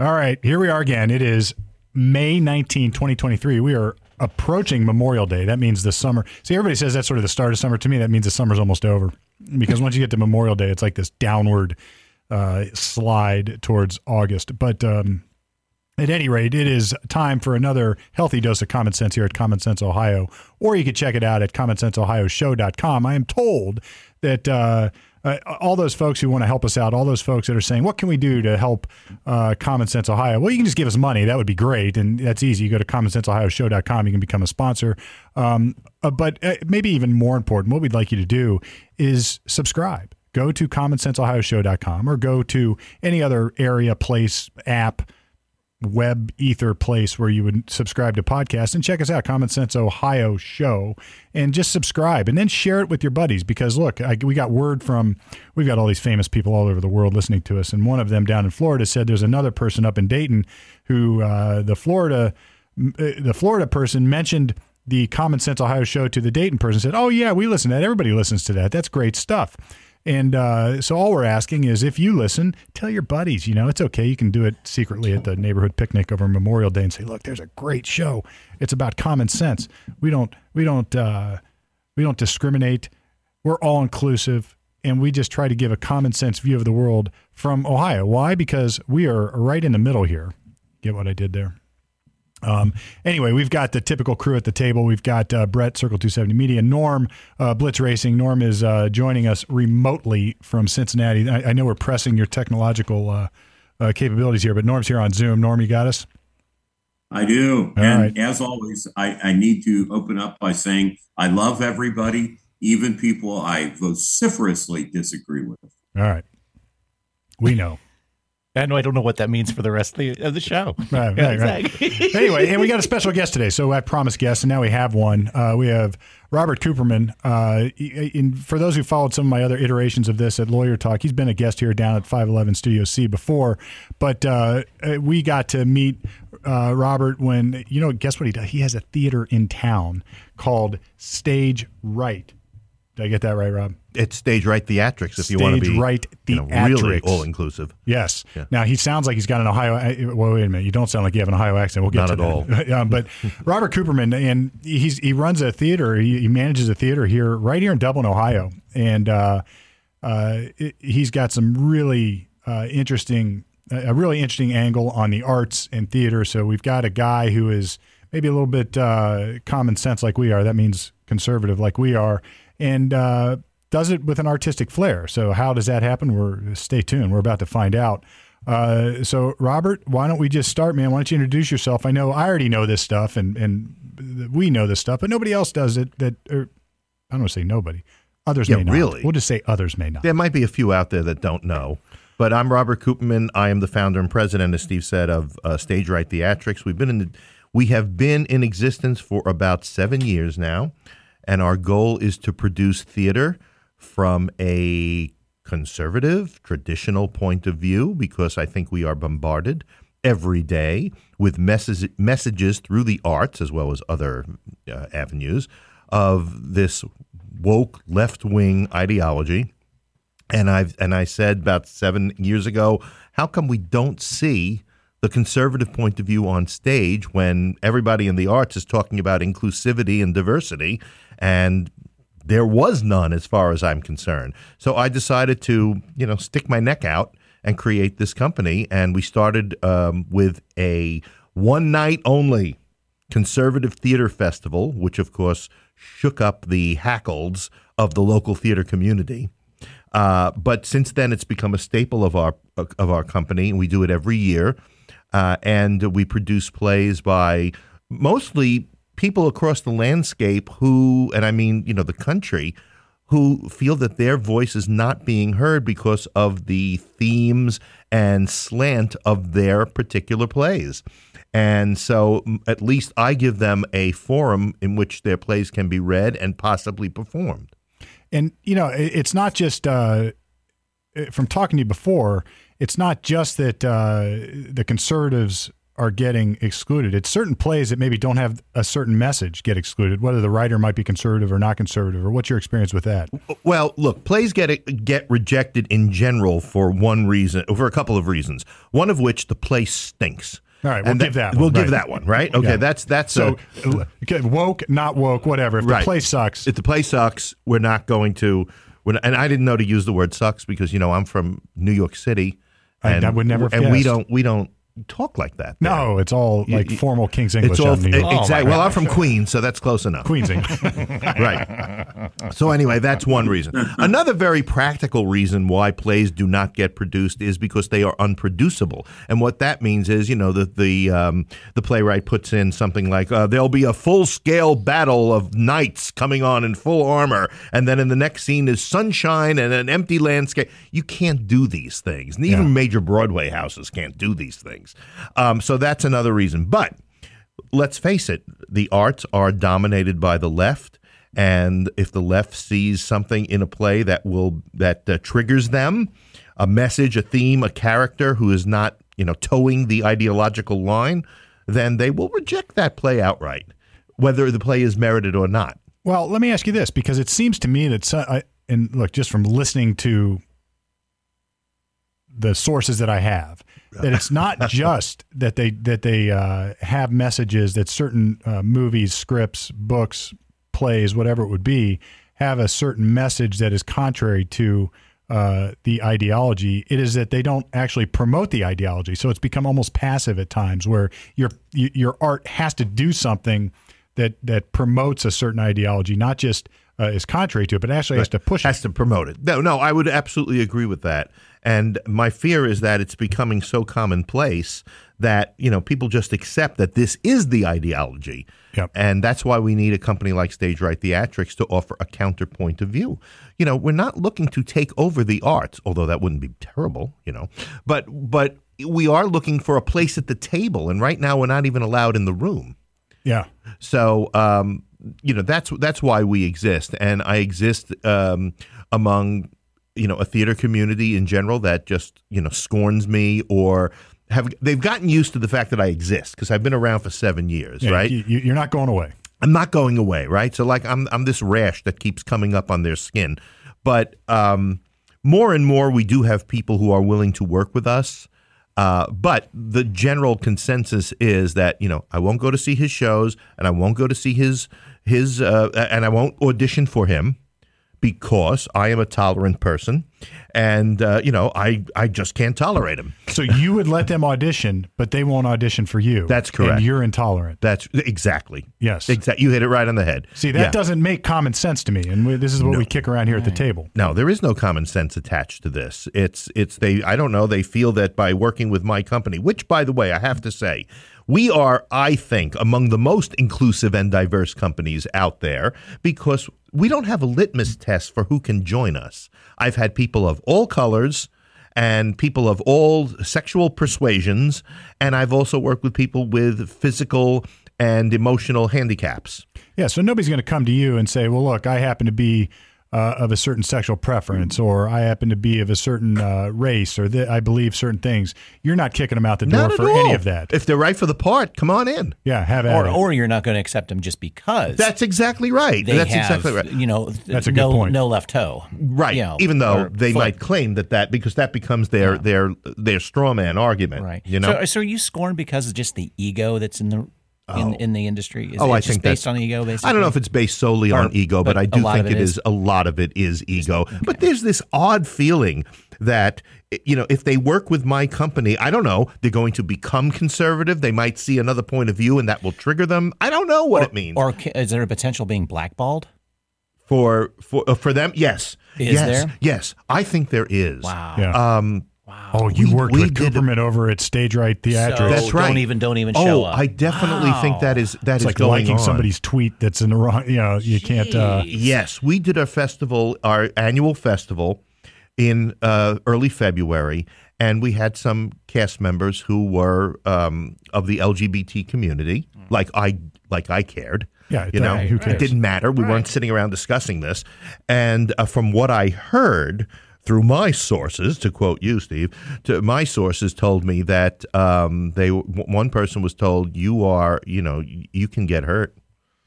All right, here we are again. It is May 19, 2023. We are approaching Memorial Day. That means the summer. See, everybody says that's sort of the start of summer. To me, that means the summer's almost over because once you get to Memorial Day, it's like this downward uh, slide towards August. But um, at any rate, it is time for another healthy dose of common sense here at Common Sense Ohio, or you can check it out at commonsenseohioshow.com. I am told that uh, uh, all those folks who want to help us out, all those folks that are saying, what can we do to help uh, Common Sense Ohio? Well, you can just give us money. That would be great. And that's easy. You go to commonsenseohioshow.com. You can become a sponsor. Um, uh, but uh, maybe even more important, what we'd like you to do is subscribe. Go to commonsenseohioshow.com or go to any other area, place, app, web ether place where you would subscribe to podcasts. And check us out common sense ohio show. And just subscribe and then share it with your buddies because look I, we got word from we've got all these famous people all over the world listening to us. And one of them down in florida said there's another person up in dayton who uh, the florida uh, the florida person mentioned the common sense ohio show to the dayton person said oh yeah we listen to that. Everybody listens to that. That's great stuff and uh, so all we're asking is if you listen, tell your buddies. You know, it's okay. You can do it secretly at the neighborhood picnic over Memorial Day and say, "Look, there's a great show. It's about common sense. We don't we don't uh, we don't discriminate. We're all inclusive." And we just try to give a common sense view of the world from Ohio. Why? Because we are right in the middle here. Get what I did there? Um, anyway, we've got the typical crew at the table. We've got uh, Brett, Circle 270 Media, Norm, uh, Blitz Racing. Norm is uh, joining us remotely from Cincinnati. I, I know we're pressing your technological uh, uh, capabilities here, but Norm's here on Zoom. Norm, you got us? I do. All and right. as always, I, I need to open up by saying I love everybody, even people I vociferously disagree with. All right. We know. And I don't know what that means for the rest of the, of the show. Right, right, exactly. right. anyway, and we got a special guest today. So I promised guests, and now we have one. Uh, we have Robert Cooperman. Uh, in, for those who followed some of my other iterations of this at Lawyer Talk, he's been a guest here down at 511 Studio C before. But uh, we got to meet uh, Robert when, you know, guess what he does? He has a theater in town called Stage Right. Did I get that right, Rob? It's stage right theatrics if you want to be right theatrics. You know, really all inclusive. Yes. Yeah. Now he sounds like he's got an Ohio. Uh, well, wait a minute. You don't sound like you have an Ohio accent. We'll get Not to at that. all. but Robert Cooperman, and he's he runs a theater. He, he, manages a theater here, right here in Dublin, Ohio, and uh, uh, it, he's got some really uh, interesting, a really interesting angle on the arts and theater. So we've got a guy who is maybe a little bit uh, common sense like we are. That means conservative like we are, and uh, does it with an artistic flair. So how does that happen? We're stay tuned. We're about to find out. Uh, so Robert, why don't we just start, man? Why don't you introduce yourself? I know I already know this stuff, and and we know this stuff, but nobody else does it. That or, I don't want to say nobody. Others yeah, may not. Really, we'll just say others may not. There might be a few out there that don't know. But I'm Robert Cooperman. I am the founder and president, as Steve said, of uh, Stage Right Theatrics. We've been in the, we have been in existence for about seven years now, and our goal is to produce theater from a conservative, traditional point of view, because I think we are bombarded every day with message, messages through the arts as well as other uh, avenues of this woke left wing ideology. And I've and I said about seven years ago, how come we don't see the conservative point of view on stage when everybody in the arts is talking about inclusivity and diversity and there was none as far as I'm concerned. So I decided to, you know, stick my neck out and create this company. And we started um, with a one night only conservative theater festival, which of course shook up the hackles of the local theater community. Uh, but since then, it's become a staple of our of our company. We do it every year, uh, and we produce plays by mostly people across the landscape who, and I mean, you know, the country, who feel that their voice is not being heard because of the themes and slant of their particular plays. And so at least I give them a forum in which their plays can be read and possibly performed. And, you know, it's not just uh, from talking to you before, it's not just that uh, the conservatives are getting excluded. It's certain plays that maybe don't have a certain message get excluded, whether the writer might be conservative or not conservative, or what's your experience with that? Well, look, plays get get rejected in general for one reason, for a couple of reasons. One of which the play stinks. All right, we'll and give that. We'll one, give right. that one, right? Okay, Yeah. that's that's So, a, uh, okay, woke, not woke, whatever. If Right. the play sucks, if the play sucks, we're not going to. We're not, and I didn't know to use the word sucks because you know I'm from New York City, and I would never and we don't we don't talk like that. there. no, it's all like you- formal King's English. It's all out in New York. Oh, exactly. my Well, I'm from Queens, so that's close enough. Queens English. right. So anyway, that's one reason. Another very practical reason why plays do not get produced is because they are unproducible. And what that means is, you know, the the um, the playwright puts in something like uh, there'll be a full scale battle of knights coming on in full armor, and then in the next scene is sunshine and an empty landscape. You can't do these things. And even Yeah. major Broadway houses can't do these things. Um, so that's another reason. But let's face it, the arts are dominated by the left. And if the left sees something in a play that will that uh, triggers them, a message, a theme, a character who is not you know towing the ideological line, then they will reject that play outright, whether the play is merited or not. Well, let me ask you this because it seems to me that, so, I, and look, just from listening to the sources that I have, that it's not just that they that they uh, have messages that certain uh, movies, scripts, books, plays, whatever it would be, have a certain message that is contrary to uh, the ideology. It is that they don't actually promote the ideology, so it's become almost passive at times, where your your art has to do something that that promotes a certain ideology, not just uh, is contrary to it, but actually has to push has it. to promote it. No, no, I would absolutely agree with that. And my fear is that it's becoming so commonplace that you know people just accept that this is the ideology, Yep. and that's why we need a company like Stage Right Theatrics to offer a counterpoint of view. You know, we're not looking to take over the arts, although that wouldn't be terrible. You know, but but we are looking for a place at the table, and right now we're not even allowed in the room. Yeah, So um, you know that's that's why we exist, and I exist um, among you know a theater community in general that just you know scorns me or have they've gotten used to the fact that I exist because I've been around for seven years, Yeah, right? You, you're not going away. I'm not going away, right? So like I'm I'm this rash that keeps coming up on their skin. But um, more and more we do have people who are willing to work with us. Uh, but the general consensus is that you know I won't go to see his shows and I won't go to see his his uh, and I won't audition for him because I am a tolerant person and uh, you know I I just can't tolerate him. So you would let them audition, but they won't audition for you. That's correct. And you're intolerant. That's exactly Yes. exactly. You hit it right on the head. See, that Yeah. doesn't make common sense to me, and we, this is what we kick around here at the table. No, there is no common sense attached to this. It's it's they I don't know, they feel that by working with my company, which by the way, I have to say, we are I think among the most inclusive and diverse companies out there because we don't have a litmus test for who can join us. I've had people of all colors and people of all sexual persuasions and I've also worked with people with physical and emotional handicaps. Yeah, so nobody's going to come to you and say, "Well, look, I happen to be uh, of a certain sexual preference, or I happen to be of a certain uh, race, or that I believe certain things." You're not kicking them out the door Not at for all. any of that. If they're right for the part, come on in. yeah, have at Or, it. or you're not going to accept them just because That's exactly right. they That's have, exactly right. you know, That's a good no, point. no left toe. Right. You know, Even though or they foot. might claim that that because that becomes their their their straw man argument. Right. You know. So, so are you scorned because of just the ego that's in the in, in the industry? Is Oh, it I just think based on ego. Basically, I don't know if it's based solely on ego, but, but I a do think it it is. is? a lot of it is ego. But there's this odd feeling that you know if they work with my company, I don't know, they're going to become conservative. They might see another point of view, and that will trigger them. I don't know what it means. Or is there a potential being blackballed? for for uh, for them, yes, Is yes, there? yes. I think there is. Wow. yeah. Um, oh, you we- worked we with did- Cooperman over at Stage Right Theatrics. So That's right. Don't even don't even oh, show up. I definitely think that is that it's is like going liking on. somebody's tweet that's in the wrong. You know, you can't. Uh, Yes, we did our festival, our annual festival, in uh, early February, and we had some cast members who were um, of the LGBT community, like I like I cared. Yeah, you know, right, who it didn't matter. We weren't sitting around discussing this, and uh, from what I heard. Through my sources, to quote you, Steve, to my sources told me that um, they one person was told you are, you know, you can get hurt.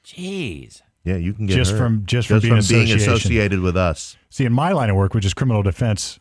Jeez. Yeah, you can get just hurt. from just, from, being, from being associated with us. See, in my line of work, which is criminal defense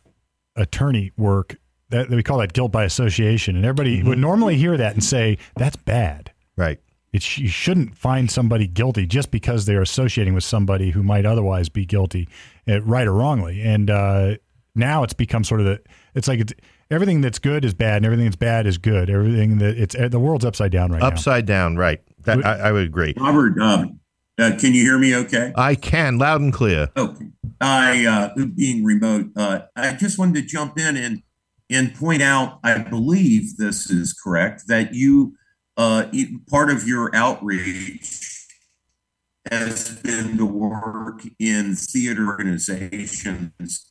attorney work, that, we call that guilt by association, and everybody mm-hmm. would normally hear that and say that's bad. Right. It's, you shouldn't find somebody guilty just because they're associating with somebody who might otherwise be guilty, eh, right or wrongly. And uh, now it's become sort of the it's like it's, everything that's good is bad and everything that's bad is good. Everything that it's the world's upside down right upside now. Upside down, right? That, I, I, would agree. Robert, um, uh, can you hear me? Okay. I can, loud and clear. Okay. I uh, being remote, uh, I just wanted to jump in and and point out. I believe this is correct that you uh, part of your outreach has been to work in theater organizations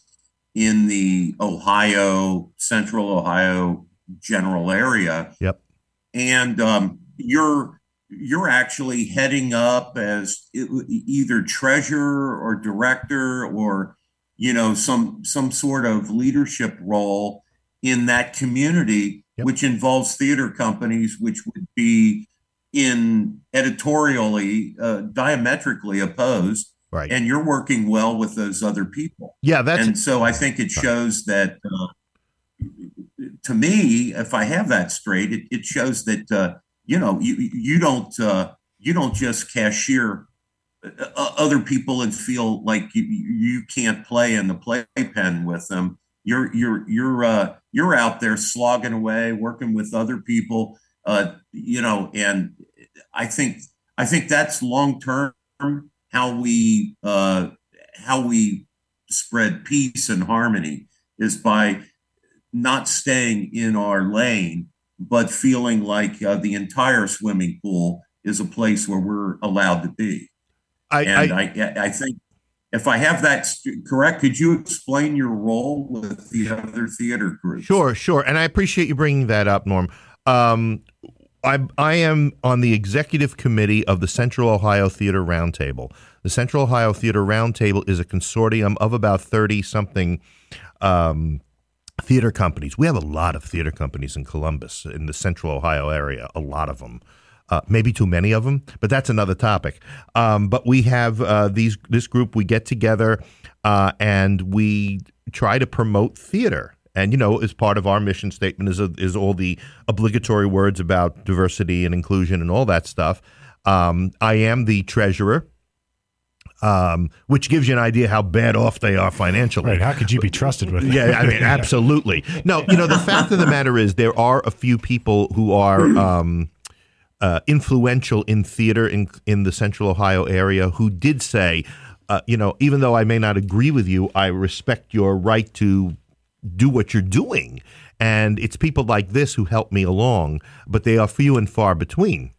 in the Ohio, Central Ohio general area. Yep. And um, you're you're actually heading up as either treasurer or director or you know some some sort of leadership role in that community yep. which involves theater companies which would be in editorially uh, diametrically opposed Right. And you're working well with those other people. Yeah, that's and so I think it shows that uh, to me, if I have that straight, it, it shows that uh, you know you you don't uh, you don't just cashier uh, other people and feel like you, you can't play in the playpen with them. You're you're you're uh, you're out there slogging away, working with other people. Uh, you know, and I think I think that's long term how we uh, how we spread peace and harmony is by not staying in our lane, but feeling like uh, the entire swimming pool is a place where we're allowed to be. I, and I, I, I think if I have that correct, could you explain your role with the other theater groups? Sure, sure. And I appreciate you bringing that up, Norm. Um, I, I am on the executive committee of the Central Ohio Theater Roundtable. The Central Ohio Theater Roundtable is a consortium of about 30 something um, theater companies. We have a lot of theater companies in Columbus, in the Central Ohio area, a lot of them. Uh, maybe too many of them, but that's another topic. Um, but we have uh, these this group. We get together uh, and we try to promote theater and you know, as part of our mission statement is a, is all the obligatory words about diversity and inclusion and all that stuff. Um, I am the treasurer, um, which gives you an idea how bad off they are financially. Right? How could you be trusted with? That? yeah, I mean, absolutely. No, you know, the fact of the matter is there are a few people who are. Uh, influential in theater in in the Central Ohio area who did say, uh, you know, even though I may not agree with you, I respect your right to do what you're doing. And it's people like this who help me along, but they are few and far between.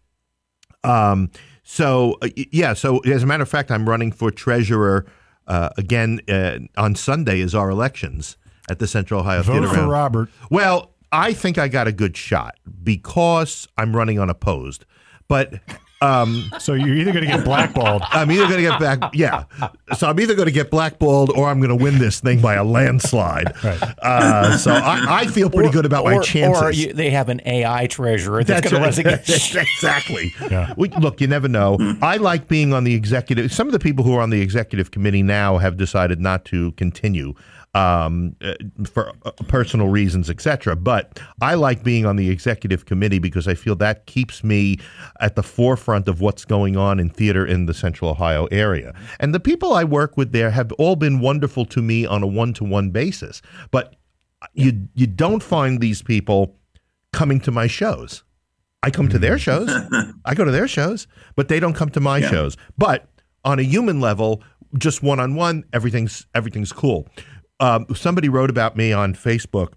Um, so, uh, yeah, so as a matter of fact, I'm running for treasurer uh, again uh, on Sunday is our elections at the Central Ohio Vote Theater. for Round. Robert. Well, I think I got a good shot because I'm running unopposed. But um, so you're either going to get blackballed. I'm either going to get back. Yeah. So I'm either going to get blackballed or I'm going to win this thing by a landslide. Right. Uh, so I, I, feel pretty or, good about or, my chances. Or you, they have an AI treasurer that's, that's going to run against. exactly. Yeah. We, look, you never know. I like being on the executive. Some of the people who are on the executive committee now have decided not to continue um, uh, for uh, personal reasons, etc. But I like being on the executive committee because I feel that keeps me at the forefront of what's going on in theater in the Central Ohio area. And the people I work with there have all been wonderful to me on a one-to-one basis. But you you don't find these people coming to my shows. I come to their shows. I go to their shows, but they don't come to my yeah. shows. But on a human level, just one on one, everything's everything's cool um, somebody wrote about me on Facebook.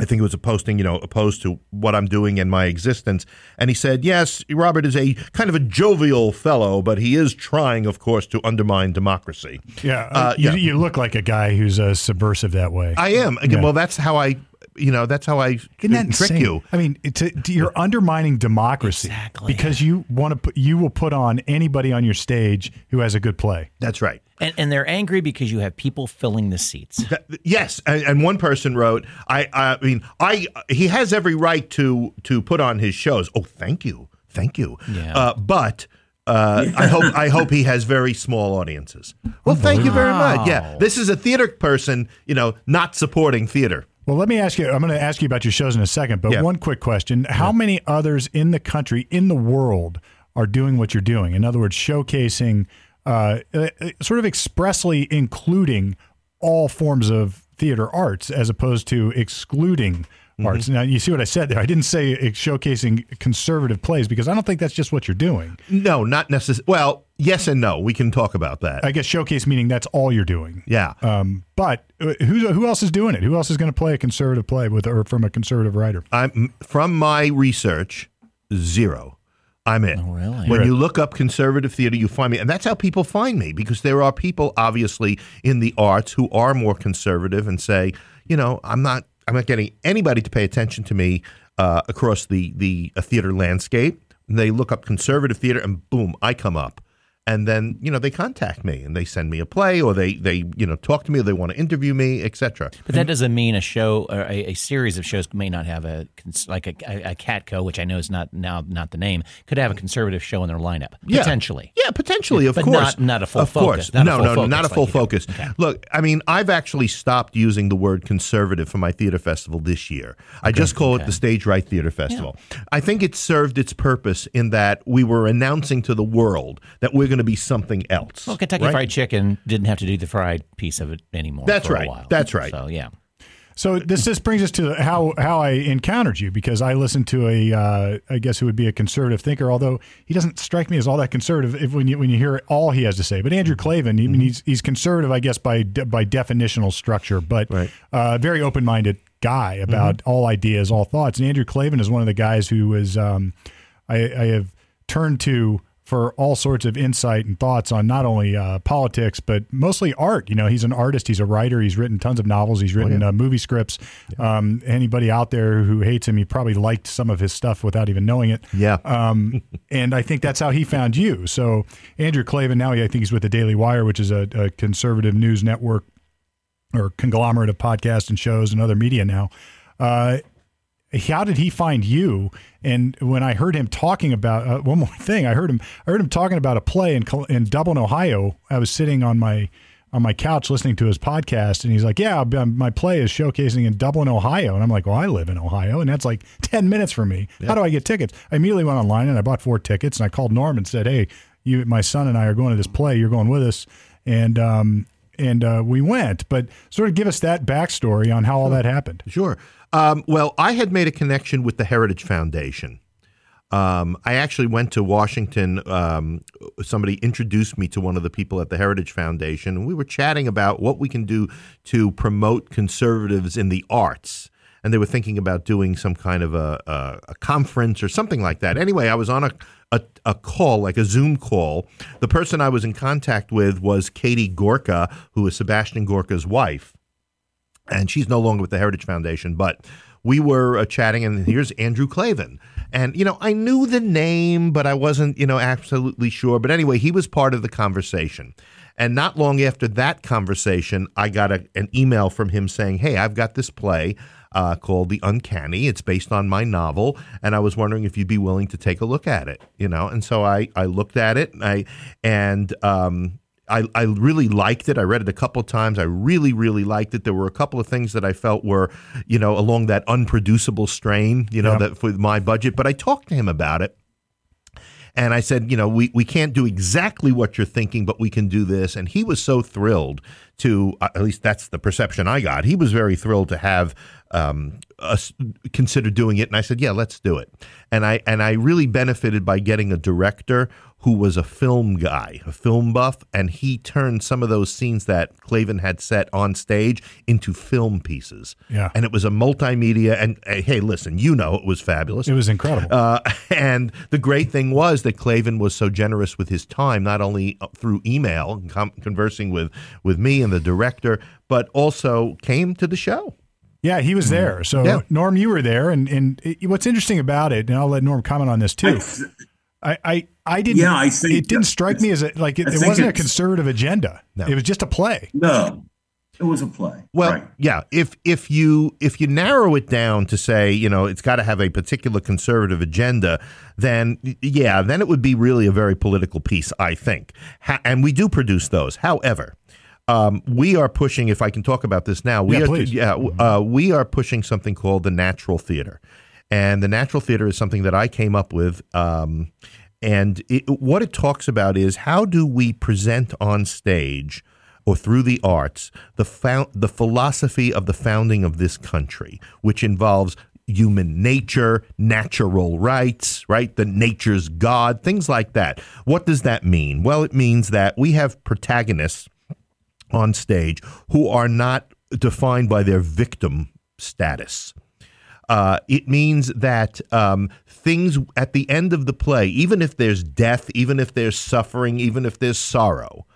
I think it was a posting, you know, opposed to what I'm doing in my existence. And he said, Yes, Robert is a kind of a jovial fellow, but he is trying, of course, to undermine democracy. Yeah. Uh, you, yeah. you, look like a guy who's uh, subversive that way. I am. Again, yeah. Well, that's how I you know that's how I Isn't that trick insane? you. I mean, to, to, you're undermining democracy Exactly. because you want to put you will put on anybody on your stage who has a good play. That's right. And, and they're angry because you have people filling the seats. That- yes, and, and one person wrote, "I, I mean, I he has every right to to put on his shows." Oh, thank you, thank you. Yeah. Uh, but uh, I hope I hope he has very small audiences. Well, thank you very much. Yeah, this is a theater person, you know, not supporting theater. Well, let me ask you. I'm going to ask you about your shows in a second, but Yeah. one quick question: How many others in the country, in the world, are doing what you're doing? In other words, showcasing, uh, uh, sort of expressly including all forms of theater arts, as opposed to excluding Mm-hmm. Now, you see what I said there? I didn't say showcasing conservative plays because I don't think that's just what you're doing. No, not necessarily. Well, yes and no. We can talk about that. I guess showcase meaning that's all you're doing. yeah. Um, but uh, who's who else is doing it? Who else is going to play a conservative play with or from a conservative writer? I'm from my research, zero. I'm it. Oh, really? When you look up conservative theater, you find me, and that's how people find me because there are people, obviously, in the arts who are more conservative and say, you know, I'm not, I'm not getting anybody to pay attention to me uh, across the the uh, theater landscape. And they look up conservative theater, and boom, I come up. And then you know they contact me and they send me a play or they they you know talk to me or they want to interview me, etc. But that doesn't mean a show or a, a series of shows may not have a like a, a, Catco, which I know is not now not the name, could have a conservative show in their lineup Yeah. potentially. Yeah, potentially, of But course. not- not a full of focus, Course. no, no, focus not a full do. focus. Okay. Look, I mean, I've actually stopped using the word conservative for my theater festival this year. I just call it the Stage Right Theater Festival. I think it served its purpose in that we were announcing to the world that we're going to be something else. Well, Kentucky right? Fried Chicken didn't have to do the fried piece of it anymore. That's for right. A while. That's right. So yeah, So this this brings us to how how I encountered you because I listened to a uh, I guess who would be a conservative thinker, although he doesn't strike me as all that conservative if, when you when you hear all he has to say. But Andrew Klavan, I mean, he's he's conservative, I guess by de- by definitional structure, but Right. uh, very open minded guy about all ideas, all thoughts. And Andrew Klavan is one of the guys who is um, I, I have turned to for all sorts of insight and thoughts on not only uh, politics but mostly art. You know, he's an artist, he's a writer, he's written tons of novels, he's written uh, movie scripts. Um, anybody out there who hates him, he probably liked some of his stuff without even knowing it. Yeah. Um, and I think that's how he found you. So Andrew Klavan now, he, I think he's with the Daily Wire, which is a, a conservative news network or conglomerate of podcasts and shows and other media now. Uh, how did he find you? And when I heard him talking about uh, one more thing, I heard him. I heard him talking about a play in in Dublin, Ohio. I was sitting on my on my couch listening to his podcast, and he's like, "Yeah, um, my play is showcasing in Dublin, Ohio." And I'm like, "Well, I live in Ohio, and that's like ten minutes from me. How do I get tickets?" I immediately went online and I bought four tickets, and I called Norm and said, "Hey, you, my son and I are going to this play. You're going with us." And um, and uh, we went, but sort of give us that backstory on how all that happened. Sure. Um, well, I had made a connection with the Heritage Foundation. Um, I actually went to Washington. Um, somebody introduced me to one of the people at the Heritage Foundation, and we were chatting about what we can do to promote conservatives in the arts. And they were thinking about doing some kind of a, a, a conference or something like that. Anyway, I was on a, a, a call, like a Zoom call. The person I was in contact with was Katie Gorka, who is Sebastian Gorka's wife and she's no longer with the Heritage Foundation. But we were uh, chatting, and here's Andrew Klavan. And, you know, I knew the name, but I wasn't, you know, absolutely sure. But anyway, he was part of the conversation. And not long after that conversation, I got a, an email from him saying, Hey, I've got this play uh, called The Uncanny. It's based on my novel. And I was wondering if you'd be willing to take a look at it, you know? And so I, I looked at it and I, and, um, I, I really liked it. I read it a couple of times. I really, really liked it. There were a couple of things that I felt were, you know, along that unproducible strain, you know, Yeah. that for my budget. But I talked to him about it. And I said, you know, we, we can't do exactly what you're thinking, but we can do this. And he was so thrilled to, uh, at least that's the perception I got. He was very thrilled to have um, us consider doing it. And I said, yeah, let's do it. And I and I really benefited by getting a director who was a film guy, a film buff, and he turned some of those scenes that Klavan had set on stage into film pieces. Yeah. And it was a multimedia. And uh, hey, listen, you know it was fabulous. It was incredible. Uh, and the great thing was that Klavan was so generous with his time, not only uh, through email, and com- conversing with, with me and the director, but also came to the show. Yeah, he was there. So Yeah. Norm, you were there, and and it, what's interesting about it, and I'll let Norm comment on this too. I I, I didn't. Yeah, I think it didn't strike me as a, like it, it wasn't a conservative agenda. No. It was just a play. No, it was a play. Well, right. yeah. If if you if you narrow it down to say, you know, it's got to have a particular conservative agenda, then yeah, then it would be really a very political piece, I think. Ha- and we do produce those. However, um, we are pushing. If I can talk about this now, we Yeah, are please. yeah, uh, we are pushing something called the natural theater, and the natural theater is something that I came up with. Um, and it, what it talks about is how do we present on stage or through the arts the the philosophy of the founding of this country, which involves human nature, natural rights, right? The nature's God, things like that. What does that mean? Well, it means that we have protagonists on stage who are not defined by their victim status. Uh, it means that um, things at the end of the play, even if there's death, even if there's suffering, even if there's sorrow,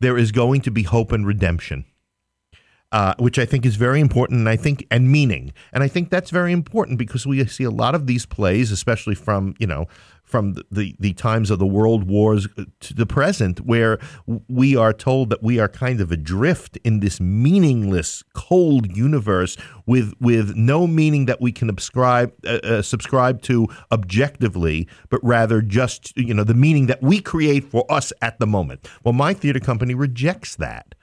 there is going to be hope and redemption. Uh, which I think is very important, and I think and meaning, and I think that's very important because we see a lot of these plays, especially from you know from the, the, the times of the world wars to the present, where we are told that we are kind of adrift in this meaningless, cold universe with with no meaning that we can subscribe uh, uh, subscribe to objectively, but rather just you know the meaning that we create for us at the moment. Well, my theater company rejects that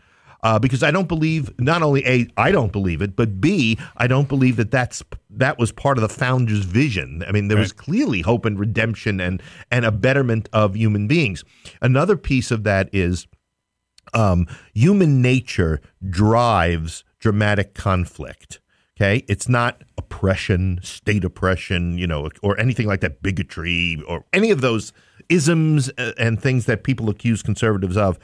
uh, because I don't believe not only a I don't believe it, but b I don't believe that that's that was part of the founder's vision. I mean, there was clearly hope and redemption and and a betterment of human beings. Another piece of that is um, human nature drives dramatic conflict. Okay, it's not oppression, state oppression, you know, or anything like that, bigotry, or any of those isms uh, and things that people accuse conservatives of.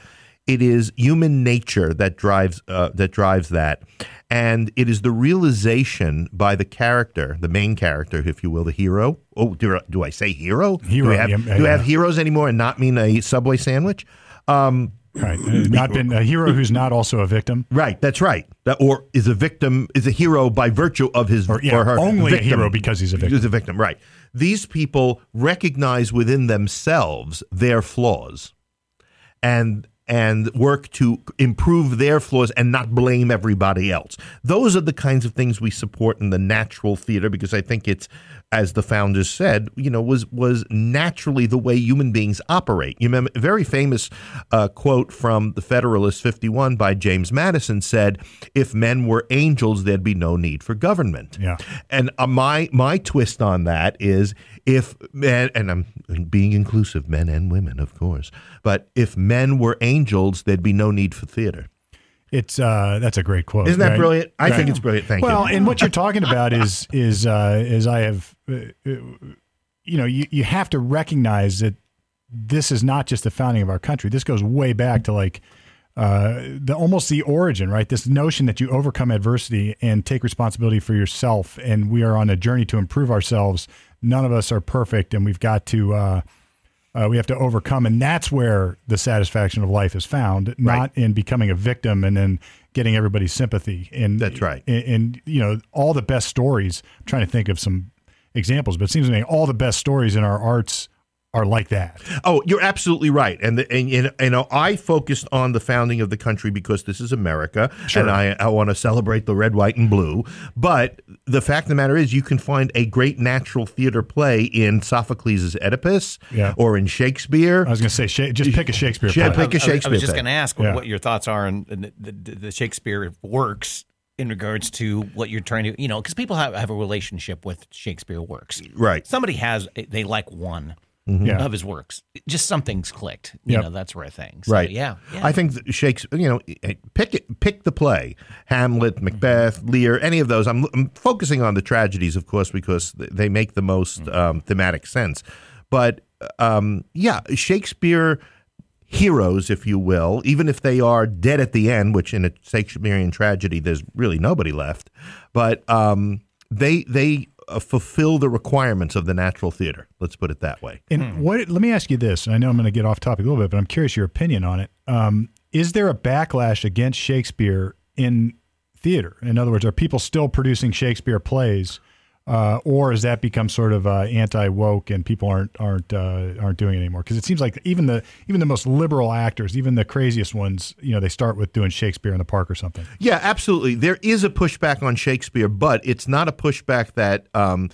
It is human nature that drives uh, that drives that, and it is the realization by the character, the main character, if you will, the hero. Oh, do, do I say hero? Hero, Do I have, yeah, do I yeah. have heroes anymore and not mean a Subway sandwich? Um, Right. Uh, not been a hero who's not also a victim. Right, that's right. That, or is a victim is a hero by virtue of his Or, yeah, her only a hero because he's a victim. He's a victim, right? These people recognize within themselves their flaws, and and work to improve their flaws and not blame everybody else. Those are the kinds of things we support in the natural theater because I think it's, as the founders said, you know, was was naturally the way human beings operate. You remember a very famous uh, quote from the Federalist 51 by James Madison said, "If men were angels, there'd be no need for government." Yeah. And uh, my my twist on that is if men and I'm being inclusive, men and women, of course, but if men were angels, there'd be no need for theater. It's uh, that's a great quote. Isn't that right? brilliant? I Right. think it's brilliant. Thank well, you. Well, and what you're talking about is is uh, is I have, uh, uh, you know, you you have to recognize that this is not just the founding of our country. This goes way back to like uh, the almost the origin, right? This notion that you overcome adversity and take responsibility for yourself, and we are on a journey to improve ourselves. None of us are perfect, and we've got to. Uh, uh, we have to overcome, and that's where the satisfaction of life is found, not in becoming a victim and then getting everybody's sympathy. And That's right. And, and you know, all the best stories. I'm trying to think of some examples, but it seems to me all the best stories in our arts are like that. Oh, you're absolutely right, and the, and, and you know I focused on the founding of the country because this is America, Sure. and I I want to celebrate the red, white, and blue. But the fact of the matter is, you can find a great natural theater play in Sophocles' Oedipus, Yeah. or in Shakespeare. I was going to say, Sha- just pick a Shakespeare. Shall I play. pick a I- I, Shakespeare I was just going to ask Yeah. what your thoughts are on the, the, the Shakespeare works in regards to what you're trying to, you know, because people have, have a relationship with Shakespeare works. Right. Somebody has, they like one Yeah. of his works. Just something's clicked. You Yep. know, that sort of thing. So, Right. Yeah. yeah. I think Shakespeare, you know, pick it, pick the play, Hamlet, Macbeth, Lear, any of those. I'm, I'm focusing on the tragedies, of course, because they make the most um, thematic sense. But um, yeah, Shakespeare heroes, if you will, even if they are dead at the end, which in a Shakespearean tragedy, there's really nobody left, but um, they they uh, fulfill the requirements of the natural theater. Let's put it that way. And what? Let me ask you this. and I know I'm going to get off topic a little bit, but I'm curious your opinion on it. Um, is there a backlash against Shakespeare in theater? In other words, are people still producing Shakespeare plays, uh, or has that become sort of uh, anti woke and people aren't aren't uh, aren't doing it anymore? Because it seems like even the even the most liberal actors, even the craziest ones, you know, they start with doing Shakespeare in the Park or something. Yeah, absolutely. There is a pushback on Shakespeare, but it's not a pushback that um,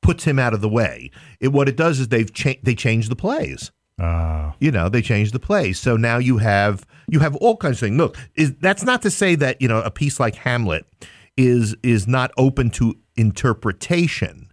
puts him out of the way. It, what it does is they've cha- they change the plays. Uh, You know, they changed the plays, so now you have you have all kinds of things. Look, is that's not to say that you know a piece like Hamlet is is not open to interpretation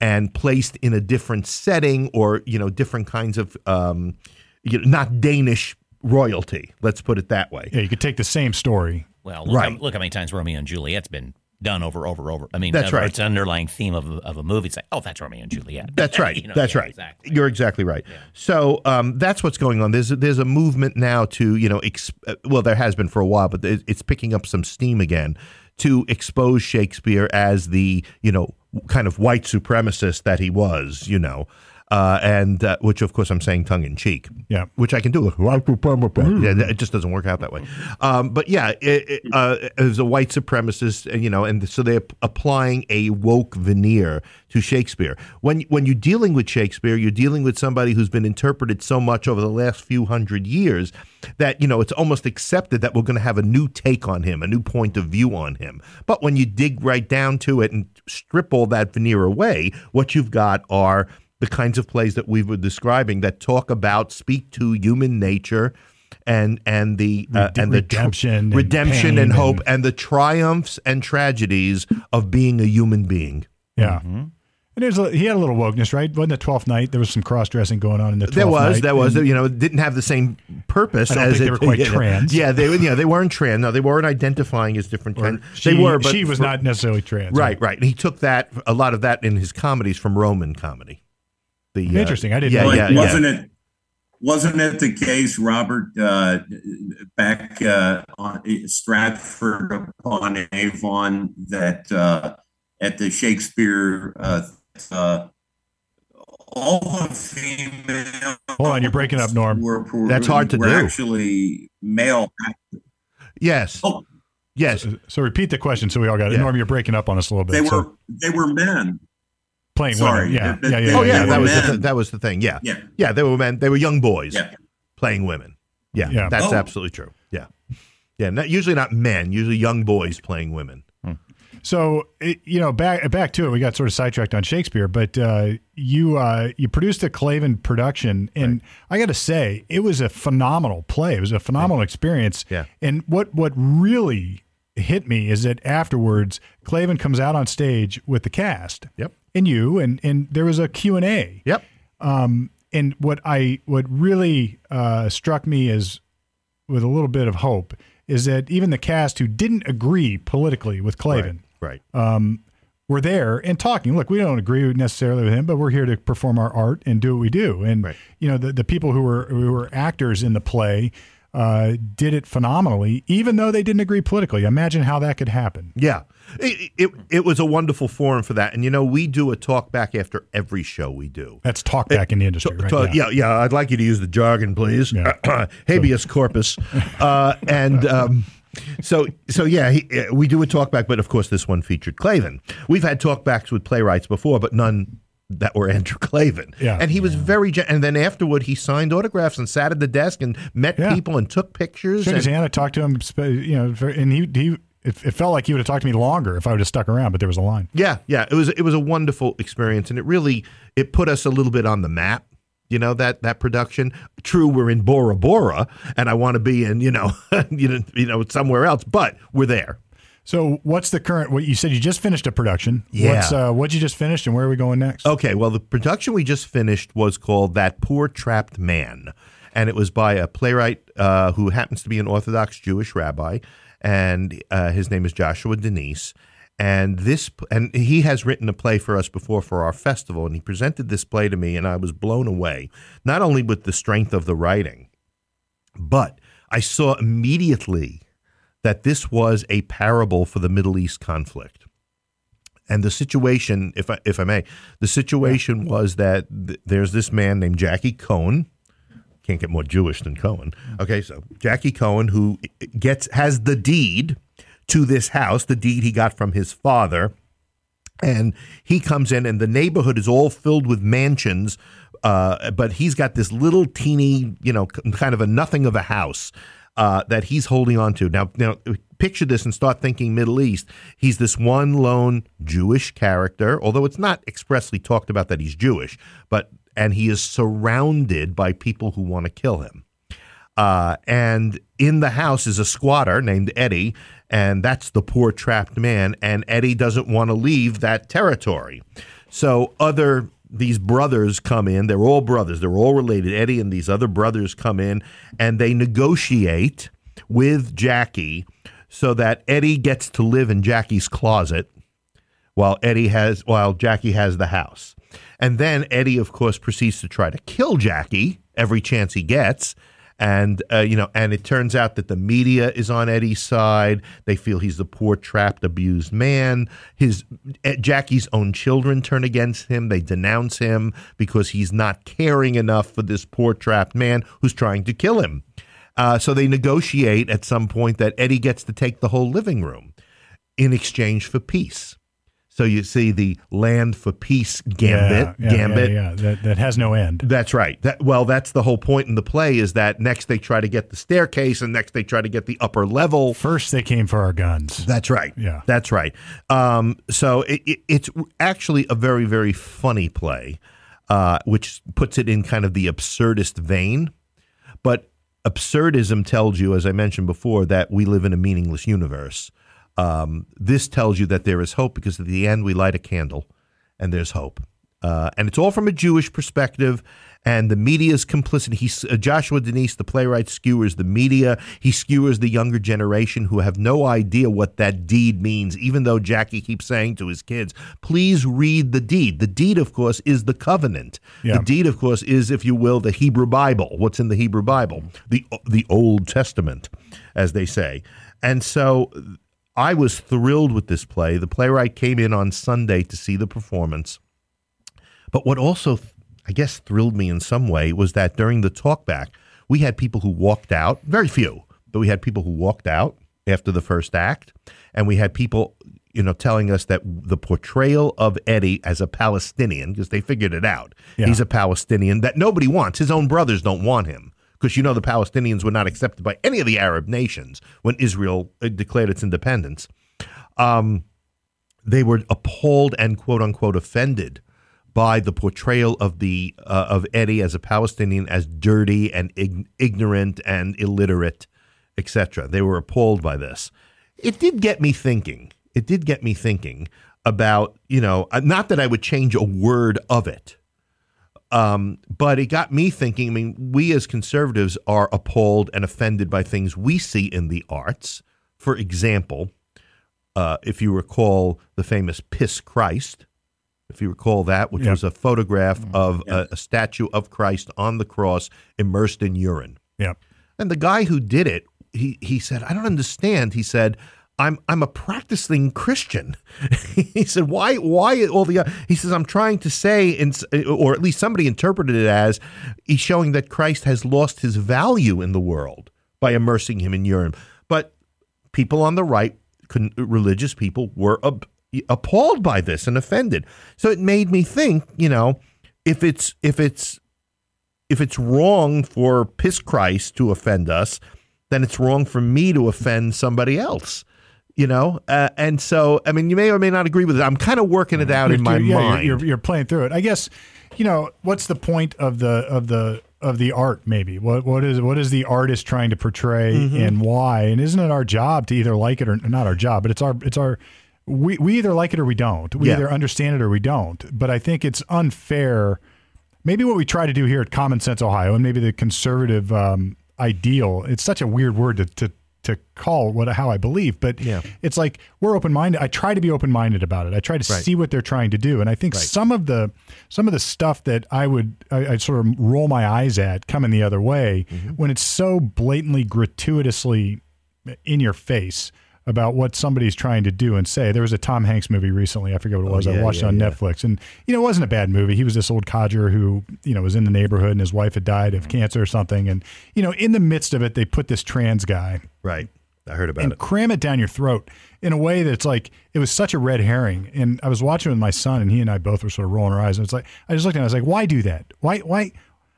and placed in a different setting or you know different kinds of um, you know, not Danish royalty. Let's put it that way. yeah, you could take the same story. Well, look, Right. how, look how many times Romeo and Juliet's been done over, over, over. I mean, That's uh, right. It's an underlying theme of, a- of a movie. It's like, oh, that's Romeo and Juliet. That's right. You know, that's yeah, right. Exactly. You're exactly right. So um, that's what's going on. There's there's a movement now to you know, ex- uh, well, there has been for a while, but it's picking up some steam again to expose Shakespeare as the you know kind of white supremacist that he was. You know. Uh, and uh, which, of course, I'm saying tongue in cheek. Yeah. which I can do. Yeah, it just doesn't work out that way. Um, but yeah, it, it, uh, as a white supremacist, and you know, and so they're applying a woke veneer to Shakespeare. When when you're dealing with Shakespeare, you're dealing with somebody who's been interpreted so much over the last few hundred years that you know it's almost accepted that we're going to have a new take on him, a new point of view on him. But when you dig right down to it and strip all that veneer away, what you've got are the kinds of plays that we were describing that talk about, speak to human nature, and and the uh, Rede- and the tr- redemption and redemption and hope, and- and the triumphs and tragedies of being a human being. Yeah. Mm-hmm. And there's a, he had a little wokeness, right? Wasn't the twelfth night? There was some cross dressing going on in the 12th There was, night, there was, and- you know, it didn't have the same purpose I don't as think they it- were quite yeah, trans. Yeah, they, yeah, they weren't trans. No, they weren't identifying as different. or kind. she, they were, but she was for- not necessarily trans. Right, right. And he took that a lot of that in his comedies from Roman comedy. The uh, Interesting. I didn't yeah, know But yeah, yeah. wasn't it wasn't it the case, Robert, uh, back uh, on Stratford upon Avon that uh, at the Shakespeare uh, uh, all the female Hold on, you're breaking up, Norm. Were, were, That's hard to were do. Actually, male. Yes, Oh, yes. So repeat the question so we all got it. Yeah. Norm, you're breaking up on us a little bit. they so were they were men. Playing sorry. women. Yeah. They- yeah, they- yeah, Oh yeah, yeah, that was the th- that was the thing. Yeah, Yeah. yeah. They were men. They were young boys Yeah. playing women. Yeah, Yeah. that's Oh. absolutely true. Yeah, yeah. Not, usually not men. Usually young boys playing women. So it, you know, back back to it. We got sort of sidetracked on Shakespeare, but uh, you uh, you produced a Klavan production, and I got to say, it was a phenomenal play. It was a phenomenal experience. Yeah. And what what really hit me is that afterwards, Klavan comes out on stage with the cast. Yep. And you, and and there was a Q and A. Yep. Um, and what I what really uh, struck me as with a little bit of hope is that even the cast who didn't agree politically with Klavan Right. um, were there and talking. Look, we don't agree necessarily with him, but we're here to perform our art and do what we do. And Right. you know, the, the people who were who were actors in the play uh, did it phenomenally, even though they didn't agree politically. Imagine how that could happen. Yeah. It, it it was a wonderful forum for that, and you know we do a talk back after every show we do. That's talk back in the industry, right? so- yeah. yeah, I'd like you to use the jargon, please. Yeah. Habeas corpus, uh, and um, so so yeah, he, uh, we do a talkback, but of course this one featured Klavan. We've had talkbacks with playwrights before, but none that were Andrew Klavan. Yeah. and he was very gen- and then afterward he signed autographs and sat at the desk and met Yeah. people and took pictures. Shook his and- hand. I talked to him, you know, and he he. It, it felt like he would have talked to me longer if I would have stuck around, but there was a line. Yeah, yeah, it was it was a wonderful experience, and it really it put us a little bit on the map. You know that that production. True, we're in Bora Bora, and I want to be in you know you know you know somewhere else, but we're there. So, what's the current? What you said you just finished a production. Yeah. What's uh, what you just finished, and where are we going next? Okay, well, the production we just finished was called That Poor Trapped Man. And it was by a playwright uh, who happens to be an Orthodox Jewish rabbi. And uh, his name is Joshua Denise. And this, and he has written a play for us before for our festival. And he presented this play to me, and I was blown away, not only with the strength of the writing, but I saw immediately that this was a parable for the Middle East conflict. And the situation, if I, if I may, the situation was that th- there's this man named Jackie Cohen. Can't get more Jewish than Cohen. Okay, so Jackie Cohen, who gets has the deed to this house, the deed he got from his father. And he comes in, and the neighborhood is all filled with mansions. Uh, but he's got this little teeny, you know, kind of a nothing of a house uh, that he's holding on to. Now, now, picture this and start thinking Middle East. He's this one lone Jewish character, although it's not expressly talked about that he's Jewish, but and he is surrounded by people who want to kill him. Uh, and in the house is a squatter named Eddie, and that's the poor trapped man. And Eddie doesn't want to leave that territory. So other these brothers come in. They're all brothers. They're all related. Eddie and these other brothers come in, and they negotiate with Jackie so that Eddie gets to live in Jackie's closet while Eddie has while Jackie has the house. And then Eddie, of course, proceeds to try to kill Jackie every chance he gets and uh, you know, and it turns out that the media is on Eddie's side. They feel he's the poor, trapped, abused man. His uh, Jackie's own children turn against him. They denounce him because he's not caring enough for this poor, trapped man who's trying to kill him. Uh, so they negotiate at some point that Eddie gets to take the whole living room in exchange for peace. So you see the land for peace gambit, yeah, yeah, gambit. Yeah, yeah, That, that has no end. That's right. That well, that's the whole point in the play is that next they try to get the staircase, and next they try to get the upper level. First, they came for our guns. That's right. Yeah, that's right. Um, so it, it, it's actually a very, very funny play, uh, which puts it in kind of the absurdist vein, but absurdism tells you, as I mentioned before, that we live in a meaningless universe. Um, this tells you that there is hope because at the end we light a candle and there's hope. Uh, and it's all from a Jewish perspective, and the media's complicit. He's uh, Joshua Denise, the playwright, skewers the media. He skewers the younger generation who have no idea what that deed means. Even though Jackie keeps saying to his kids, "Please read the deed." The deed, of course, is the covenant. Yeah. The deed, of course, is, if you will, the Hebrew Bible. What's in the Hebrew Bible? The the Old Testament, as they say. And so I was thrilled with this play. The playwright came in on Sunday to see the performance. But what also, I guess, thrilled me in some way was that during the talkback, we had people who walked out, very few, but we had people who walked out after the first act. And we had people, you know, telling us that the portrayal of Eddie as a Palestinian, because they figured it out, yeah. he's a Palestinian that nobody wants. His own brothers don't want him because you know the Palestinians were not accepted by any of the Arab nations when Israel uh, declared its independence. Um, they were appalled and quote unquote offended by the portrayal of the uh, of Eddie as a Palestinian as dirty and ig- ignorant and illiterate, etc. They were appalled by this. It did get me thinking. It did get me thinking about you know uh, not that I would change a word of it um, but it got me thinking. I mean, we as conservatives are appalled and offended by things we see in the arts. For example, uh, if you recall the famous Piss Christ, if you recall that, which yep. was a photograph mm-hmm. of yep. a, a, statue of Christ on the cross immersed in urine. Yep. And the guy who did it, he, he said, I don't understand. He said, I'm I'm a practicing Christian. he said, why why all the he says I'm trying to say, in, or at least somebody interpreted it as he's showing that Christ has lost his value in the world by immersing him in urine. But people on the right, religious people, were appalled by this and offended. So it made me think, you know, if it's if it's if it's wrong for piss Christ to offend us, then it's wrong for me to offend somebody else you know? Uh, and so i mean you may or may not agree with it. I'm kind of working it out you're, in my yeah, mind. you're, you're, playing through it. I guess you know what's the point of the of the of the art maybe? What what is what is the artist trying to portray mm-hmm. and why? And isn't it our job to either like it or not our job but it's our it's our we, we either like it or we don't. We yeah. either understand it or we don't. But i think it's unfair. Maybe what we try to do here at common sense ohio and maybe the conservative um, ideal it's such a weird word to, to to call what how I believe, but yeah. it's like we're open minded. I try to be open minded about it. I try to right. see what they're trying to do, and I think right. some of the some of the stuff that I would I, I sort of roll my eyes at coming the other way mm-hmm. when it's so blatantly gratuitously in your face about what somebody's trying to do and say. There was a Tom Hanks movie recently. I forget what it oh, was. Oh, yeah, I watched yeah, it on yeah. Netflix, and you know, it wasn't a bad movie. He was this old codger who you know was in the neighborhood, and his wife had died of mm-hmm. cancer or something. And you know, in the midst of it, they put this trans guy right I heard about it. and it. cram it down your throat in a way that's like it was such a red herring. And I was watching with my son, and he and I both were sort of rolling our eyes. And it's like I just looked at. And I was like, why do that? Why? Why?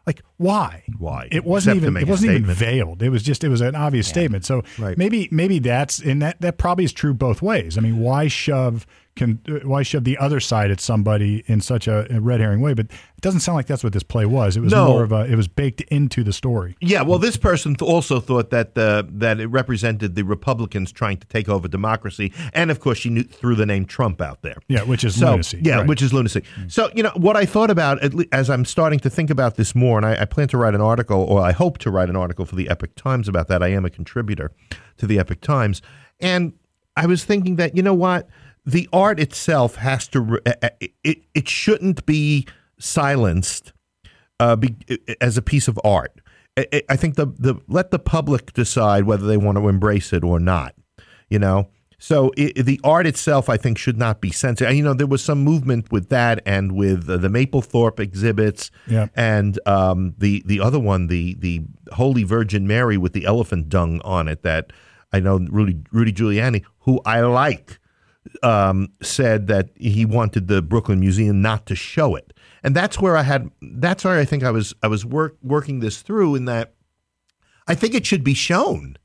Like why? Why? It wasn't Except even. It wasn't even veiled. It was just. It was an obvious statement. So Right. maybe maybe that's and that that probably is true both ways. I mean, why shove can why shove the other side at somebody in such a, a red herring way? But it doesn't sound like that's what this play was. It was No. more of a. It was baked into the story. Yeah, well, this person th- also thought that uh, that it represented the Republicans trying to take over democracy, and of course, she knew, threw the name Trump out there. Yeah, which is so, lunacy. Yeah, Right. Mm. which is lunacy. So, you know, what I thought about at le- as I'm starting to think about this more, and I, I plan to write an article, or I hope to write an article for the Epoch Times about that. I am a contributor to the Epoch Times, and I was thinking that you know what, the art itself has to. It it shouldn't be silenced uh, be, as a piece of art. I, I think the the let the public decide whether they want to embrace it or not. You know, so it, the art itself, I think, should not be censored. And, you know, there was some movement with that and with uh, the Mapplethorpe exhibits, Yeah. and um, the the other one, the the Holy Virgin Mary with the elephant dung on it. That I know Rudy Rudy Giuliani, who I like, um, said that he wanted the Brooklyn Museum not to show it, and that's where I had. That's where I think I was. I was work, working this through in that I think it should be shown.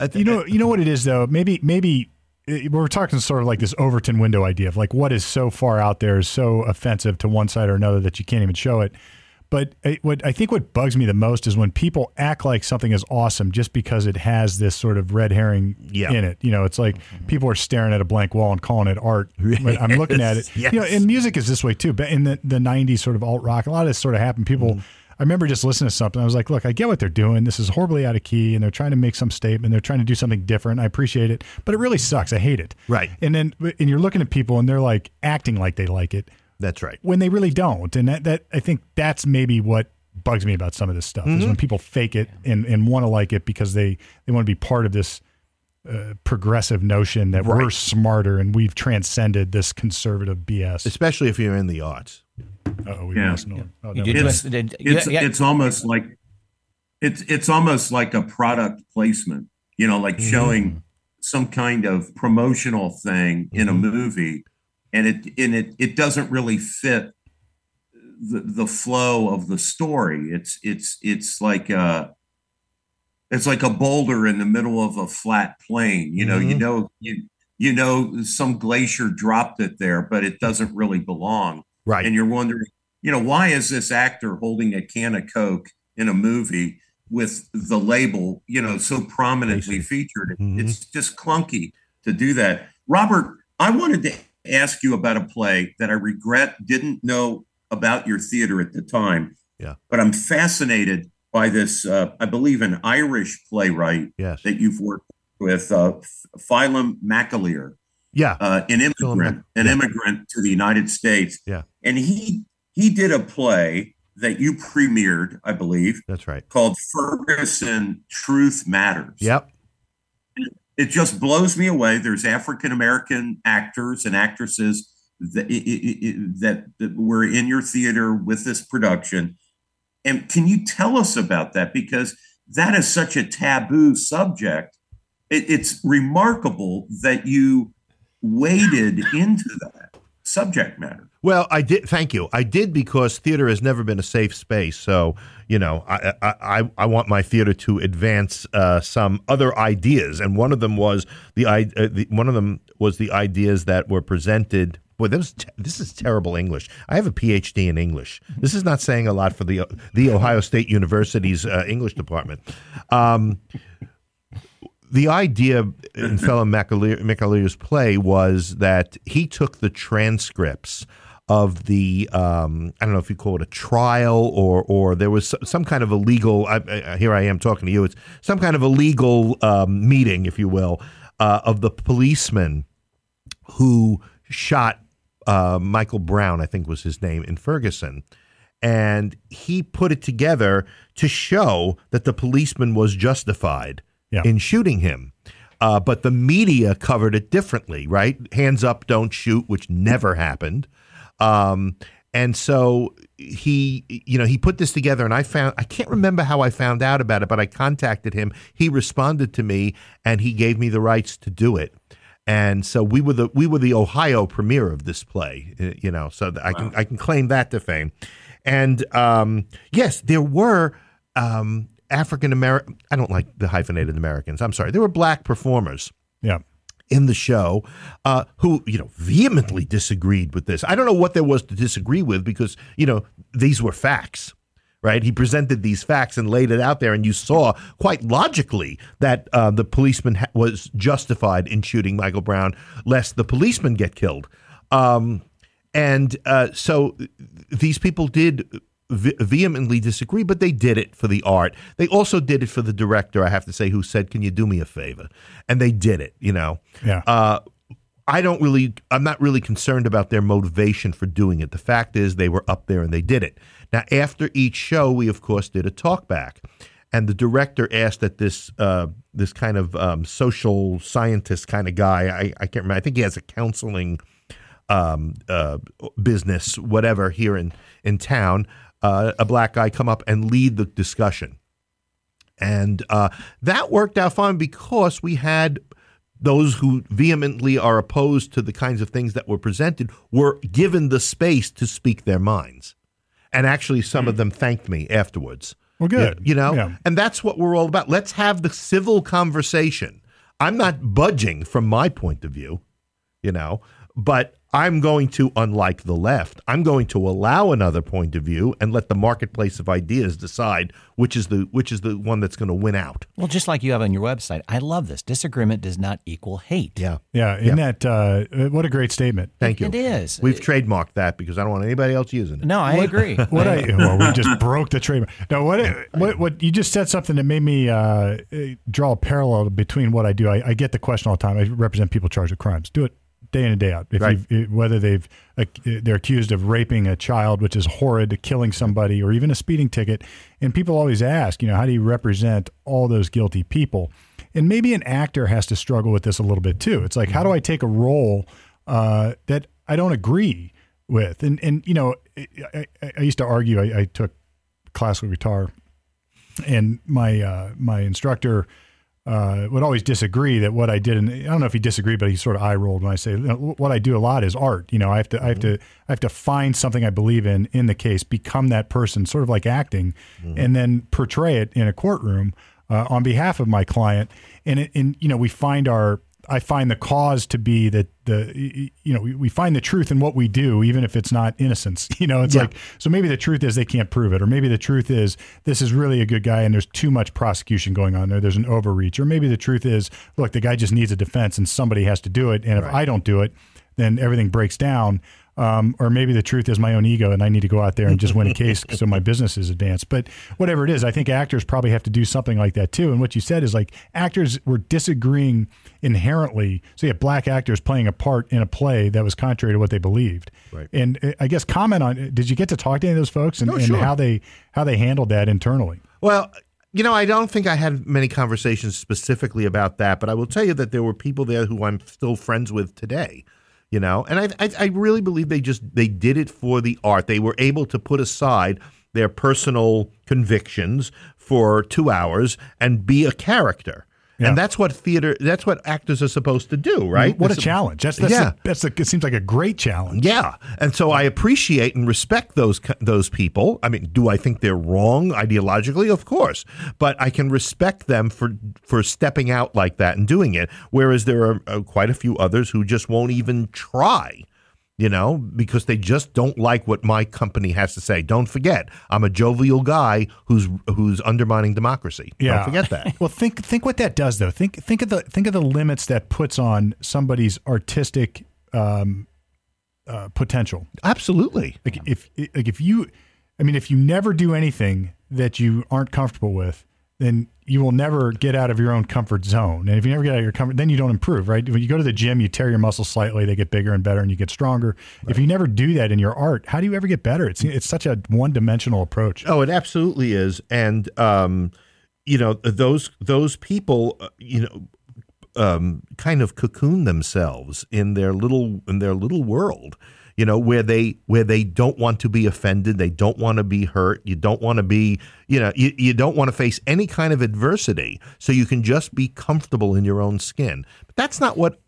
I You know, you know what it is though. Maybe, maybe uh, we're talking sort of like this Overton window idea of like what is so far out there is so offensive to one side or another that you can't even show it. But it, what I think what bugs me the most is when people act like something is awesome just because it has this sort of red herring Yeah. in it. You know, it's like people are staring at a blank wall and calling it art. But I'm looking at it. Yes, You know, and music is this way too. But in the the '90s, sort of alt rock, a lot of this sort of happened. People. Mm-hmm. I remember just listening to something. I was like, look, I get what they're doing. This is horribly out of key, and they're trying to make some statement. They're trying to do something different. I appreciate it, but it really sucks. I hate it. Right. And then, and you're looking at people, and they're like acting like they like it that's right. when they really don't. And that, that I think that's maybe what bugs me about some of this stuff is Mm-hmm. when people fake it and, and want to like it because they, they want to be part of this uh, progressive notion that we're smarter and we've transcended this conservative BS. Especially if you're in the arts. Oh, we Yeah. lost Norm. Oh, no. It's- it's yeah, yeah. it's almost like it's it's almost like a product placement you know like Mm-hmm. showing some kind of promotional thing in a Mm-hmm. movie and it and it it doesn't really fit the the flow of the story it's it's it's like a it's like a boulder in the middle of a flat plain you know you Mhm. know you you know some glacier dropped it there but it doesn't really belong Right. and you're wondering, you know, why is this actor holding a can of Coke in a movie with the label, you know, so prominently featured? Mhm. It's just clunky to do that. Robert, I wanted to ask you about a play that I regret didn't know about your theater at the time. Yeah. But I'm fascinated by this, uh, I believe, an Irish playwright yes. that you've worked with, uh, Phelim McAleer Yeah. uh, an immigrant, an yeah. immigrant to the United States. Yeah. And he he did a play that you premiered, I believe, That's right. called Ferguson Truth Matters. Yep. It just blows me away. There's African American actors and actresses that, i- i- i- that that were in your theater with this production. And can you tell us about that? Because that is such a taboo subject. It, it's remarkable that you waded into that subject matter. Well, I did. Thank you. I did because theater has never been a safe space. So you know, I I, I, want my theater to advance uh, some other ideas, and one of them was the, uh, the one of them was the ideas that were presented. Boy, this, this is terrible English. I have a PhD in English. This is not saying a lot for the the Ohio State University's uh, English department. Um, the idea in Phelim McAleer, McAleer's play was that he took the transcripts of the um, I don't know if you call it a trial or or there was some- some kind of a legal. I, I, here I am talking to you. It's some kind of a legal um, meeting, if you will, uh, of the policeman who shot uh, Michael Brown, I think was his name, in Ferguson. And he put it together to show that the policeman was justified Yeah. in shooting him. Uh, but the media covered it differently, right? Hands up, don't shoot, which never happened. Um, and so he you know he put this together and i found i can't remember how i found out about it but i contacted him he responded to me and he gave me the rights to do it and so we were the we were the ohio premiere of this play uh, you know so i can i can claim that to fame and um, yes there were um, african american i don't like the hyphenated americans i'm sorry there were black performers Yeah. in the show uh, who you know vehemently disagreed with this. I don't know what there was to disagree with because you know these were facts, right? He presented these facts and laid it out there, and you saw quite logically that uh, the policeman ha- was justified in shooting Michael Brown, lest the policeman get killed. Um, and uh, so these people did ve- vehemently disagree, but they did it for the art. They also did it for the director, I have to say, who said, Can you do me a favor? And they did it, you know. Yeah. Uh, I don't really, I'm not really concerned about their motivation for doing it. The fact is, they were up there and they did it. Now, after each show, we of course did a talk back, and the director asked that this uh, this kind of um, social scientist kind of guy, I, I can't remember, I think he has a counseling um, uh, business, whatever, here in in town, uh, a black guy come up and lead the discussion, and uh, that worked out fine because we had those who vehemently are opposed to the kinds of things that were presented were given the space to speak their minds, and actually, some of them thanked me afterwards. Well, good. You know, Yeah. and that's what we're all about. Let's have the civil conversation. I'm not budging from my point of view, you know, but I'm going to, unlike the left, I'm going to allow another point of view and let the marketplace of ideas decide which is the which is the one that's going to win out. Well, just like you have on your website, I love this. Disagreement does not equal hate. Yeah. Yeah. Isn't that uh, what a great statement? Thank you. It is. We've trademarked that because I don't want anybody else using it. No, I agree. What I well, we just broke the trademark. No, what what what you just said something that made me uh, draw a parallel between what I do. I, I get the question all the time. I represent people charged with crimes. Do it day in and day out. If Right. you've, whether they've uh, they're accused of raping a child, which is horrid, killing somebody, or even a speeding ticket, and people always ask, you know, how do you represent all those guilty people? And maybe an actor has to struggle with this a little bit too. It's like, how do I take a role uh, that I don't agree with? And and you know, I, I, I used to argue. I, I took classical guitar, and my uh, my instructor uh, would always disagree that what I did, and I don't know if he disagreed, but he sort of eye rolled when I say "You know, what I do a lot is art. You know, I have to I have to I have to find something I believe in in the case, become that person, sort of like acting, and then portray it in a courtroom uh, on behalf of my client. And it, and you know, we find our I find the cause to be that the you know we, we find the truth in what we do, even if it's not innocence. You know, it's like so maybe the truth is they can't prove it, or maybe the truth is this is really a good guy and there's too much prosecution going on there. There's an overreach, or maybe the truth is look, the guy just needs a defense and somebody has to do it, and if I don't do it, then everything breaks down. Um, or maybe the truth is my own ego and I need to go out there and just win a case so my business is advanced. But whatever it is, I think actors probably have to do something like that too. And what you said is like actors were disagreeing inherently. So you have black actors playing a part in a play that was contrary to what they believed. Right. And uh, I guess comment on did you get to talk to any of those folks and, Oh, and how they how they handled that internally? Well, you know, I don't think I had many conversations specifically about that, but I will tell you that there were people there who I'm still friends with today. You know, and I, I, I really believe they just they did it for the art. They were able to put aside their personal convictions for two hours and be a character. Yeah. And that's what theater. That's what actors are supposed to do, right? What a challenge! That's that's Yeah. the, that's the, it seems like a great challenge. Yeah, and so I appreciate and respect those those people. I mean, do I think they're wrong ideologically? Of course, but I can respect them for for stepping out like that and doing it. Whereas there are uh, quite a few others who just won't even try. You know, because they just don't like what my company has to say. Don't forget, I'm a jovial guy who's who's undermining democracy. Don't forget that. well, think think what that does though. Think think of the think of the limits that puts on somebody's artistic um, uh, potential. Absolutely. Like if like if you, I mean, if you never do anything that you aren't comfortable with, then you will never get out of your own comfort zone. And if you never get out of your comfort, then you don't improve, right? When you go to the gym, you tear your muscles slightly, they get bigger and better, and you get stronger. If you never do that in your art, how do you ever get better? It's it's such a one dimensional approach. Oh, it absolutely is, and um, you know those those people, uh, you know, um, kind of cocoon themselves in their little in their little world. You know, where they where they don't want to be offended, they don't want to be hurt, you don't want to be, you know, you, you don't want to face any kind of adversity, so you can just be comfortable in your own skin. But that's not what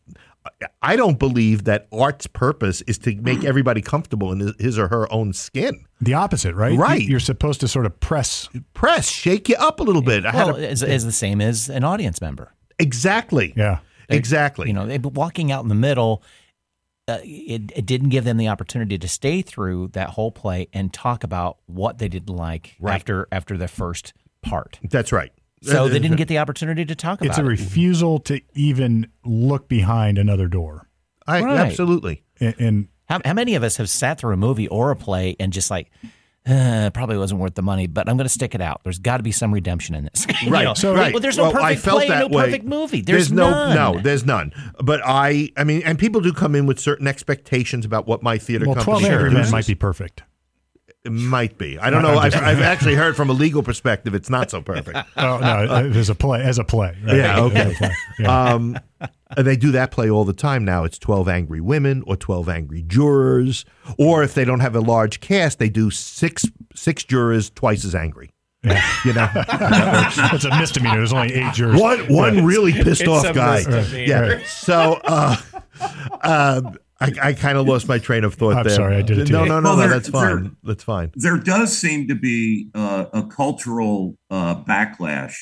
I don't believe that art's purpose is to make everybody comfortable in his or her own skin. The opposite, right? Right. You're supposed to sort of press. Press, shake you up a little bit. I had Well, a- it's, it's the same as an audience member. exactly. Yeah. Exactly. You know, walking out in the middle, uh, it, it didn't give them the opportunity to stay through that whole play and talk about what they didn't like Right. after after the first part. That's right. So they didn't get the opportunity to talk about It's a it. refusal to even look behind another door. I, Right. Absolutely. And, and How, how many of us have sat through a movie or a play and just like, uh, probably wasn't worth the money, but I'm going to stick it out. There's got to be some redemption in this. Right. know, So- well, there's no Well, I perfect felt play, that no way. perfect movie. There's, no, none. no, there's none. But I, I mean, and people do come in with certain expectations about what my theater well, company 12 Angry Men might be perfect. It might be. I don't know. I've, I've actually heard from a legal perspective, it's not so perfect. Oh, no, as a play, as a play. right? Yeah, okay. Play. Yeah. Um, they do that play all the time now. It's 12 angry women or 12 angry jurors. Or if they don't have a large cast, they do six six jurors twice as angry. You know? That's a misdemeanor. There's only eight jurors. one one really pissed It's off a guy. misdemeanor. Yeah. So uh, um, I, I kind of lost my train of thought I'm there. sorry, I did it to No, no, no, Well, no. there- That's fine. there- That's fine. there does seem to be uh, a cultural uh, backlash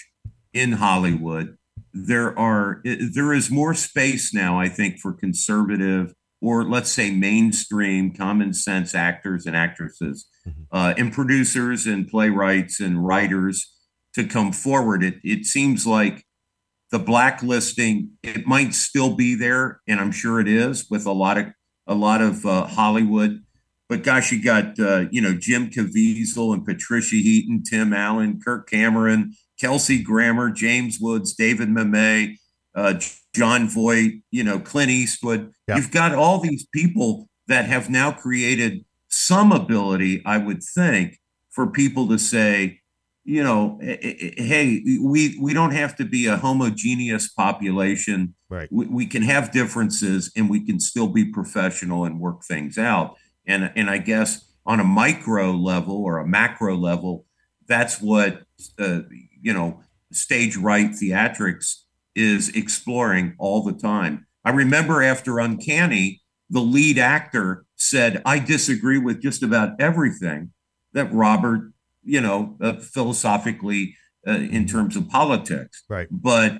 in Hollywood. There are there is more space now, I think, for conservative or let's say mainstream common sense actors and actresses, uh, and producers and playwrights and writers to come forward. It it seems like the blacklisting it might still be there, and I'm sure it is with a lot of a lot of uh, Hollywood but gosh, you got uh, you know Jim Caviezel and Patricia Heaton, Tim Allen, Kirk Cameron, Kelsey Grammer, James Woods, David Mamet, uh, Jon Voight, you know Clint Eastwood. Yeah. You've got all these people that have now created some ability, I would think, for people to say, you know, eh, eh, eh, hey, we we don't have to be a homogeneous population. Right. We, we can have differences and we can still be professional and work things out. And and I guess on a micro level or a macro level, that's what uh, you know stage right theatrics is exploring all the time. I remember after Uncanny, the lead actor said, "I disagree with just about everything that Robert, you know, uh, philosophically uh, in terms of politics." Right. But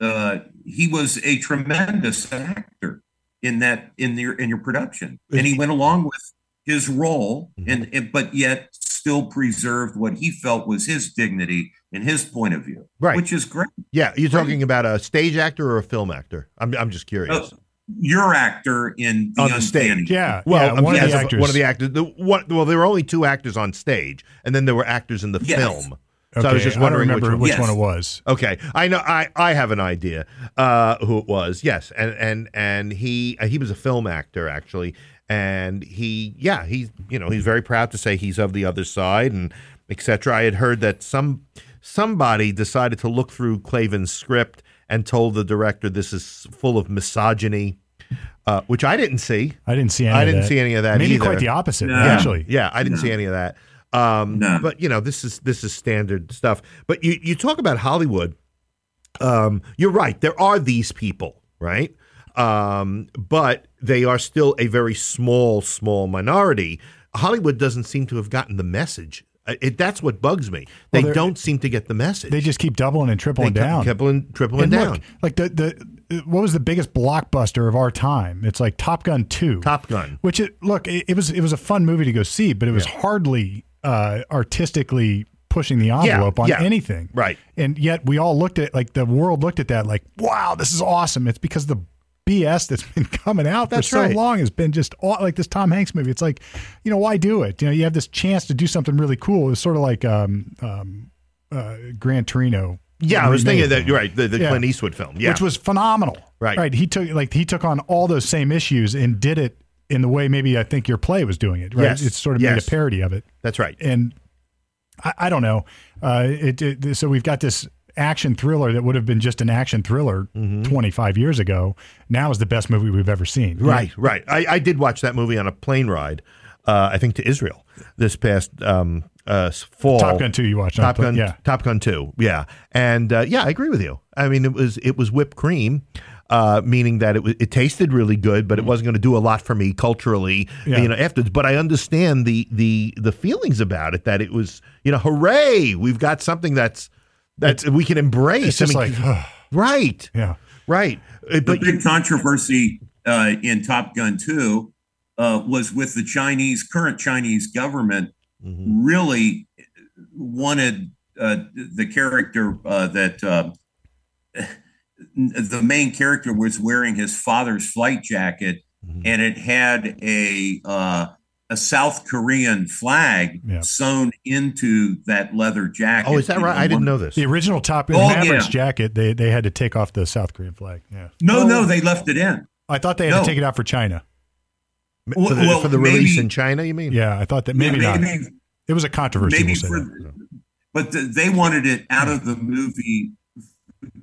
uh, he was a tremendous actor in that in your in your production, and he went along with his role, and, and but yet still preserved what he felt was his dignity and his point of view, Right. Which is great. Yeah. You're talking about a stage actor or a film actor? I'm, I'm just curious. Your actor in the, On the stage. Yeah. Well, yeah, one yes, of the of- actors. one of the actors. The, one, well, there were only two actors on stage, and then there were actors in the Yes. film. Okay, So I was just don't wondering remember which which, one. Yes. one it was. Okay, I know. I, I have an idea uh, who it was. Yes, and and and he uh, he was a film actor actually, and he yeah he's you know he's very proud to say he's of the other side and etc. I had heard that some somebody decided to look through Klavan's script and told the director this is full of misogyny, uh, which I didn't see. I didn't see any I didn't that. see any of that Maybe either. quite the opposite, No. actually. Yeah, I didn't see any of that. Um, No. But you know, this is this is standard stuff. But you you talk about Hollywood. Um, you're right. There are these people, right? Um, but they are still a very small, small minority. Hollywood doesn't seem to have gotten the message. Uh, It, that's what bugs me. They Well, don't seem to get the message. They just keep doubling and They tripling down. kept tripling, tripling and down. look, like the, the what was the biggest blockbuster of our time? It's like Top Gun Two. Top Gun. Which it, look, it, it was it was a fun movie to go see, but it was hardly uh, artistically pushing the envelope on yeah. anything. Right. And yet we all looked at like the world looked at that like, wow, this is awesome. It's because the BS that's been coming out That's for so right. long has been just aw- like this Tom Hanks movie. It's like, you know, why do it? You know, you have this chance to do something really cool. It's sort of like um, um, uh, Gran Torino. Yeah, I was thinking that right. The, the Yeah. Clint Eastwood film. Yeah, which was phenomenal. Right. right. He took like he took on all those same issues and did it in the way maybe I think your play was doing it. Right, Yes. it's sort of made a parody of it, that's right. and I, I don't know. Uh, it, it so we've got this action thriller that would have been just an action thriller 25 years ago now is the best movie we've ever seen. Right, right. I, I did watch that movie on a plane ride, uh, I think to Israel this past um, uh, fall. Top Gun 2 you watched. Top Gun, Yeah. Top Gun Two, yeah, and uh, yeah, I agree with you. I mean, it was it was whipped cream, uh, meaning that it was, it tasted really good, but it wasn't going to do a lot for me culturally. Yeah. you know. Afterwards, but I understand the the the feelings about it. That it was, you know, hooray, we've got something that's that we can embrace. It's just I mean, like, right, yeah. right. The But big controversy uh, in Top Gun 2 uh, was with the Chinese, current Chinese government Mhm. really wanted uh, the character uh, that uh, the main character was wearing his father's flight jacket, Mhm. and it had a uh, a South Korean flag Yeah. sewn into that leather jacket. oh, is that right? I didn't know this. The original Top Gun Oh, Maverick's yeah. jacket, they, they had to take off the South Korean flag. Yeah. No, Oh. no, they left it in. I thought they had No. to take it out for China. for the, well, for the maybe- release in China, you mean? Yeah, I thought that maybe, not. maybe It was a controversy. maybe we'll for, that. but the, they wanted it out of the movie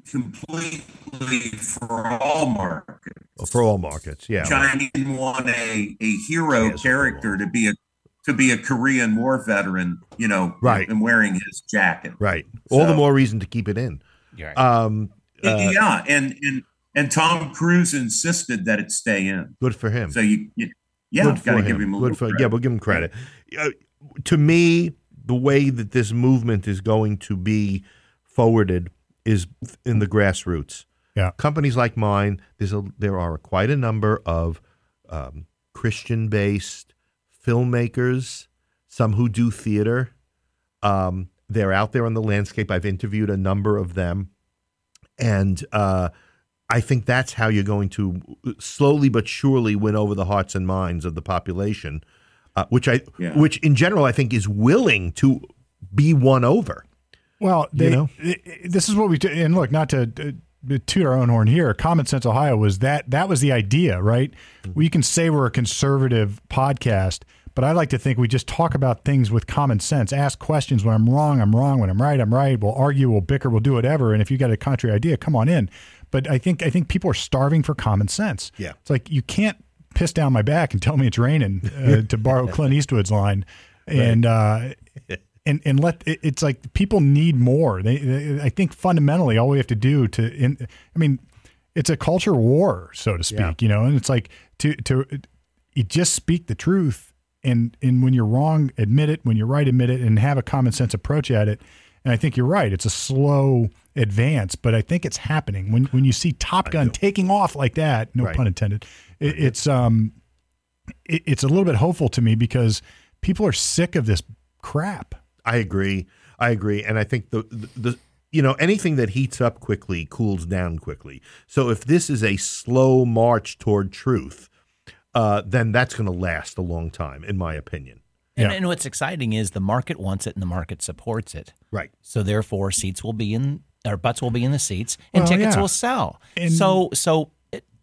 completely for all markets. Well, for all markets, yeah. China didn't want a, a hero Yes, character to be a to be a Korean War veteran, you know, Right. and wearing his jacket. Right. All the more reason to keep it in. You're right. Um, uh, yeah, and and and Tom Cruise insisted that it stay in. good for him. So you, you yeah, good for got to him. give him good for credit. yeah. We'll give him credit. Uh, to me, the way that this movement is going to be forwarded is in the grassroots. Yeah. Companies like mine, there's a there are quite a number of um, Christian-based filmmakers, some who do theater. Um, they're out there on the landscape. I've interviewed a number of them, and uh, I think that's how you're going to slowly but surely win over the hearts and minds of the population, uh, which I, Yeah. which in general I think is willing to be won over. Well, they, know? i- i- this is what we do. And look, not to uh, toot our own horn here. Common Sense Ohio was that that was the idea, right? We can say we're a conservative podcast, but I like to think we just talk about things with common sense. Ask questions when I'm wrong, I'm wrong. When I'm right, I'm right. We'll argue, we'll bicker, we'll do whatever. And if you got a contrary idea, come on in. But I think I think people are starving for common sense. Yeah. it's like you can't piss down my back and tell me it's raining, uh, to borrow Clint Eastwood's line, and. Uh, and and let it, it's like people need more. They, they, I think fundamentally, all we have to do to, in, I mean, it's a culture war, so to speak. Yeah. You know, and it's like to to you just speak the truth, and and when you're wrong, admit it. When you're right, admit it, and have a common sense approach at it. And I think you're right. It's a slow advance, but I think it's happening. When when you see Top Gun taking off like that, no Right. pun intended, it, it's um, it, it's a little bit hopeful to me because people are sick of this crap. I agree. I agree, and I think the, the the you know anything that heats up quickly cools down quickly. So if this is a slow march toward truth, uh, then that's going to last a long time, in my opinion. and, yeah. and what's exciting is the market wants it and the market supports it. Right. So therefore, seats will be in or butts will be in the seats, and Well, tickets yeah. will sell. And- so so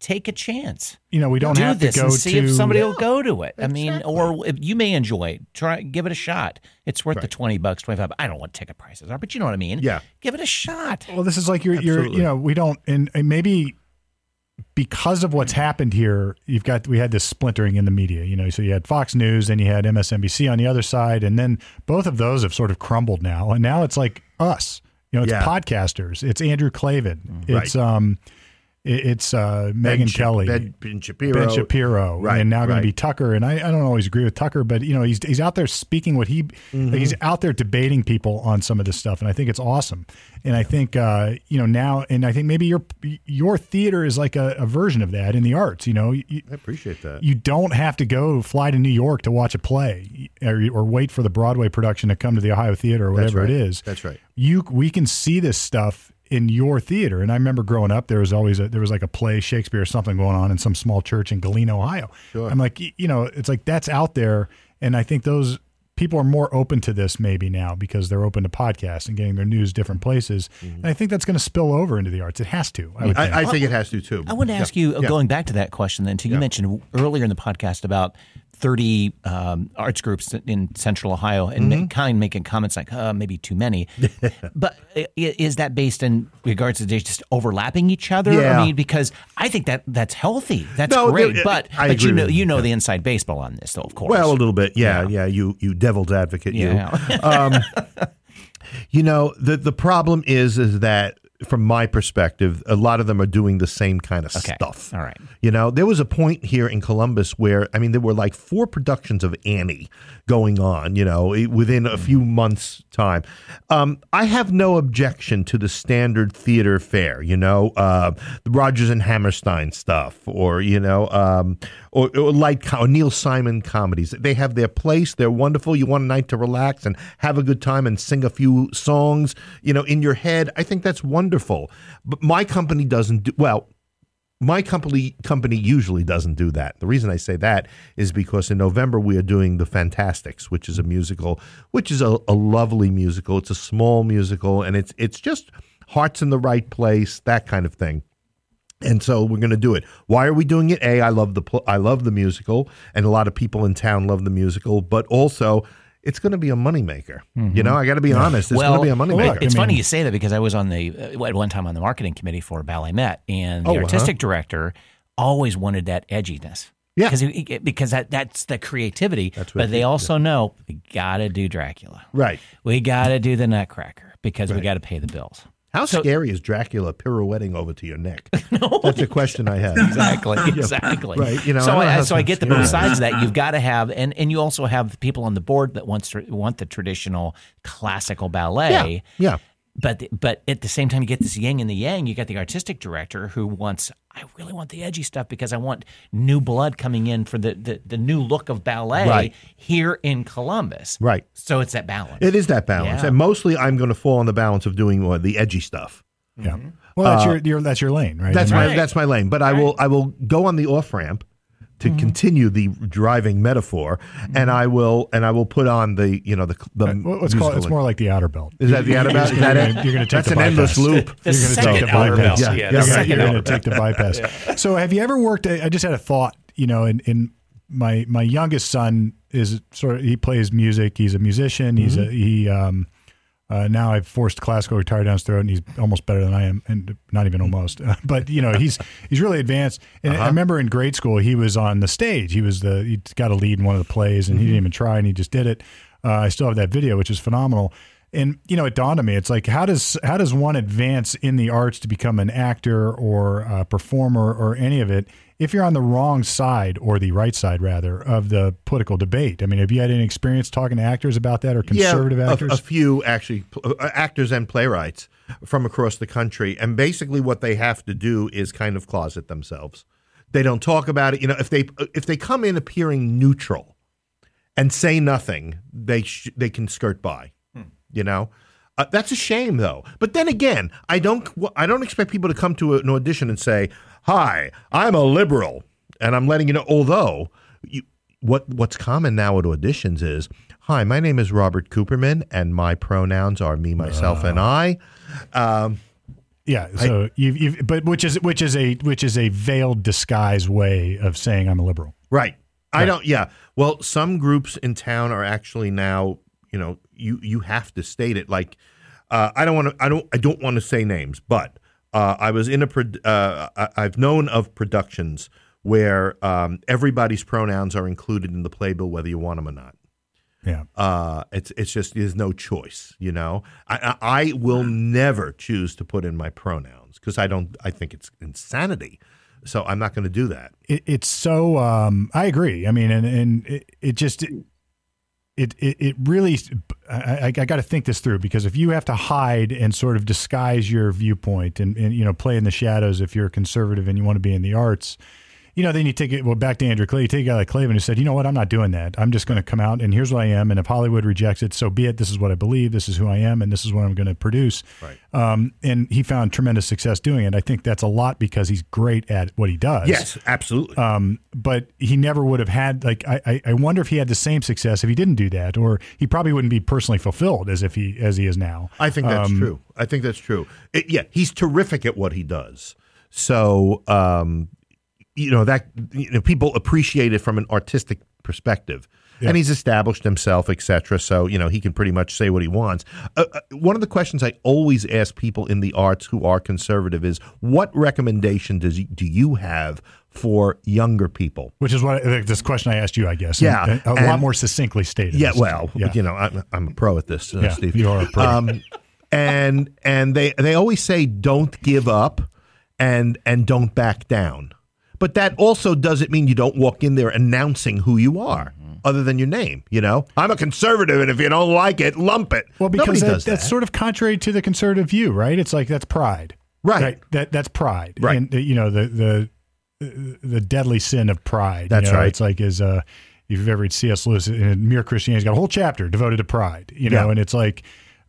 take a chance. You know, we don't do have this to go and see to if somebody will go to it. I mean, or you may enjoy. it. Try give it a shot. It's worth the twenty bucks, twenty five. I don't know what ticket prices are, but you know what I mean. Yeah. give it a shot. Well, this is like you're, you're, you know, we don't, and, and maybe because of what's happened here, you've got, we had this splintering in the media, you know, so you had Fox News and you had MSNBC on the other side, and then both of those have sort of crumbled now, and now it's like us, you know, it's Yeah. podcasters, it's Andrew Klavan, Right. it's um, it- it's uh, Megyn Kelly, Ben, Ben Shapiro. Ben Shapiro, Right, and now going to be Tucker. And I, I don't always agree with Tucker, but you know he's he's out there speaking what he Mm-hmm. like, he's out there debating people on some of this stuff, and I think it's awesome. And I think uh, you know now, and I think maybe your your theater is like a, a version of that in the arts. You know, you, I appreciate that. you don't have to go fly to New York to watch a play, or, or wait for the Broadway production to come to the Ohio Theater or whatever right. it is That's right. you we can see this stuff in your theater. And I remember growing up, there was always a, there was like a play, Shakespeare, or something going on in some small church in Galena, Ohio. Sure. I'm like, you know, it's like that's out there, and I think those people are more open to this maybe now because they're open to podcasts and getting their news different places. And I think that's going to spill over into the arts. It has to. I would think. I, I think it has to too. I want to ask Yeah. you, uh, Yeah. going back to that question then, too. You Yeah. mentioned earlier in the podcast about 30 um, arts groups in Central Ohio, and Mm-hmm. kind of making comments like, uh, maybe too many. but is that based in regards to just overlapping each other? Yeah. I mean, because I think that that's healthy. That's No, great. but I but you know you. know the inside baseball on this, though, of course. Well, a little bit, yeah, yeah. you, you devil's advocate, you. yeah. You know, the the problem is is that from my perspective, a lot of them are doing the same kind of Okay. stuff. All right. You know, there was a point here in Columbus where I mean there were like four productions of Annie going on, you know, within a few months time. Um, I have no objection to the standard theater fare, you know, uh, the Rodgers and Hammerstein stuff or you know, um, or, or light co- or Neil Simon comedies. They have their place. They're wonderful. You want a night to relax and have a good time and sing a few songs, you know, in your head. I think that's wonderful. But my company doesn't do well my company company usually doesn't do that. The reason I say that is because in November we are doing The Fantasticks, which is a musical, which is a, a lovely musical. It's a small musical, and it's it's just hearts in the right place, that kind of thing. And so we're going to do it. Why are we doing it? A, I love the pl- I love the musical, and a lot of people in town love the musical. But also, it's going to be a moneymaker. You know, I got to be honest. It's going to be a moneymaker. Well, it's I funny you say that because I was on the uh, at one time on the marketing committee for BalletMet, and the Oh, uh-huh. artistic director always wanted that edginess. Yeah. because because that that's the creativity. That's what but they he- also know we got to do Dracula. right. We got to do the Nutcracker because we got to pay the bills. How scary is Dracula pirouetting over to your neck? That's a question I have. Exactly, exactly. Right, you know, so I I, so I get the both sides of that. You've got to have, and and you also have people on the board that wants to want the traditional classical ballet. Yeah, yeah. But but at the same time, you get this yin and the yang. You got the artistic director who wants. I really want the edgy stuff because I want new blood coming in for the the, the new look of ballet Right. here in Columbus. Right. So it's that balance. It is that balance, Yeah. and mostly I'm going to fall on the balance of doing uh, the edgy stuff. Yeah. Well, that's your, your that's your lane, right? That's I mean, my that's my lane. But I will I will go on the off ramp to continue the driving metaphor, and I will and I will put on the you know the the what- What's called? It's more like the outer belt. Is that the outer belt? Is that You're it? gonna- You're going to take That's the an endless loop. The You're gonna take the bypass. belt. Yeah, Yeah, yeah, You're gonna- second you're going outer to take the bypass. So, have you ever worked? I just had a thought. You know, in, in my my youngest son is sort of he plays music. He's a musician. He's Mm-hmm. a he. Um, uh, now I've forced classical guitar down his throat, and he's almost better than I am, and not even almost. but you know, he's he's really advanced. And Uh-huh. I remember in grade school, he was on the stage. He was the he got a lead in one of the plays, and he Mm-hmm. didn't even try, and he just did it. Uh, I still have that video, which is phenomenal. And you know, it dawned on me. It's like how does how does one advance in the arts to become an actor or a performer or any of it if you're on the wrong side or the right side rather of the political debate? I mean, have you had any experience talking to actors about that or conservative yeah, a- actors? A, few actually, uh, actors and playwrights from across the country, and basically what they have to do is kind of closet themselves. They don't talk about it. You know, if they if they come in appearing neutral and say nothing, they sh- they can skirt by. You know. Uh, that's a shame, though. But then again, I don't. I don't expect people to come to an audition and say, "Hi, I'm a liberal," and I'm letting you know. Although, you, what what's common now at auditions is, "Hi, my name is Robert Cooperman, and my pronouns are me, myself, and I." Um, yeah. So you've, you've but which is which is a which is a veiled disguise way of saying I'm a liberal. Right. I don't. Yeah. Well, some groups in town are actually now. You know, you you have to state it. Like, uh, I don't want to. I don't. I don't want to say names, but uh, I was in a. prod- Uh, I- I've known of productions where um, everybody's pronouns are included in the playbill, whether you want them or not. Yeah. Uh, it's it's just there's no choice. You know, I I, I will never choose to put in my pronouns because I don't. I think it's insanity. So I'm not going to do that. it, it's so um, I agree. I mean, and and it, it just it it, it it really I, I, got to think this through because if you have to hide and sort of disguise your viewpoint and, and you know play in the shadows if you're a conservative and you want to be in the arts. You know, then you take it well back to Andrew Clay. You take a guy like Klavan who said, "You know what? I'm not doing that. I'm just going to come out and here's what I am. And if Hollywood rejects it, so be it. This is what I believe. This is who I am, and this is what I'm going to produce." Right. Um, and he found tremendous success doing it. I think that's a lot because he's great at what he does. Yes, absolutely. Um, but he never would have had like I, I- wonder if he had the same success if he didn't do that, or he probably wouldn't be personally fulfilled as if he as he is now. I think that's Um, true. I think that's true. It- yeah, he's terrific at what he does. So, um, you know that you know people appreciate it from an artistic perspective. And he's established himself, etc. So you know he can pretty much say what he wants. Uh, uh, one of the questions I always ask people in the arts who are conservative is, "What recommendation does you, do you have for younger people?" Which is what this question I asked you, I guess. Yeah, And a lot more succinctly stated. Yeah, well, yeah. you know, I'm, I'm a pro at this, uh, Yeah, Steve. you are a pro. Um, and and they they always say don't give up and and don't back down. But that also doesn't mean you don't walk in there announcing who you are, Mm-hmm. other than your name. You know, I'm a conservative, and if you don't like it, lump it. Well, because that, does that's sort of contrary to the conservative view, right? It's like that's pride, Right. That that's pride, Right. And you know the the the deadly sin of pride. you That's know? right. It's like is uh, if you've ever read C.S. Lewis in Mere Christianity, he's got a whole chapter devoted to pride. You know, Yeah. and it's like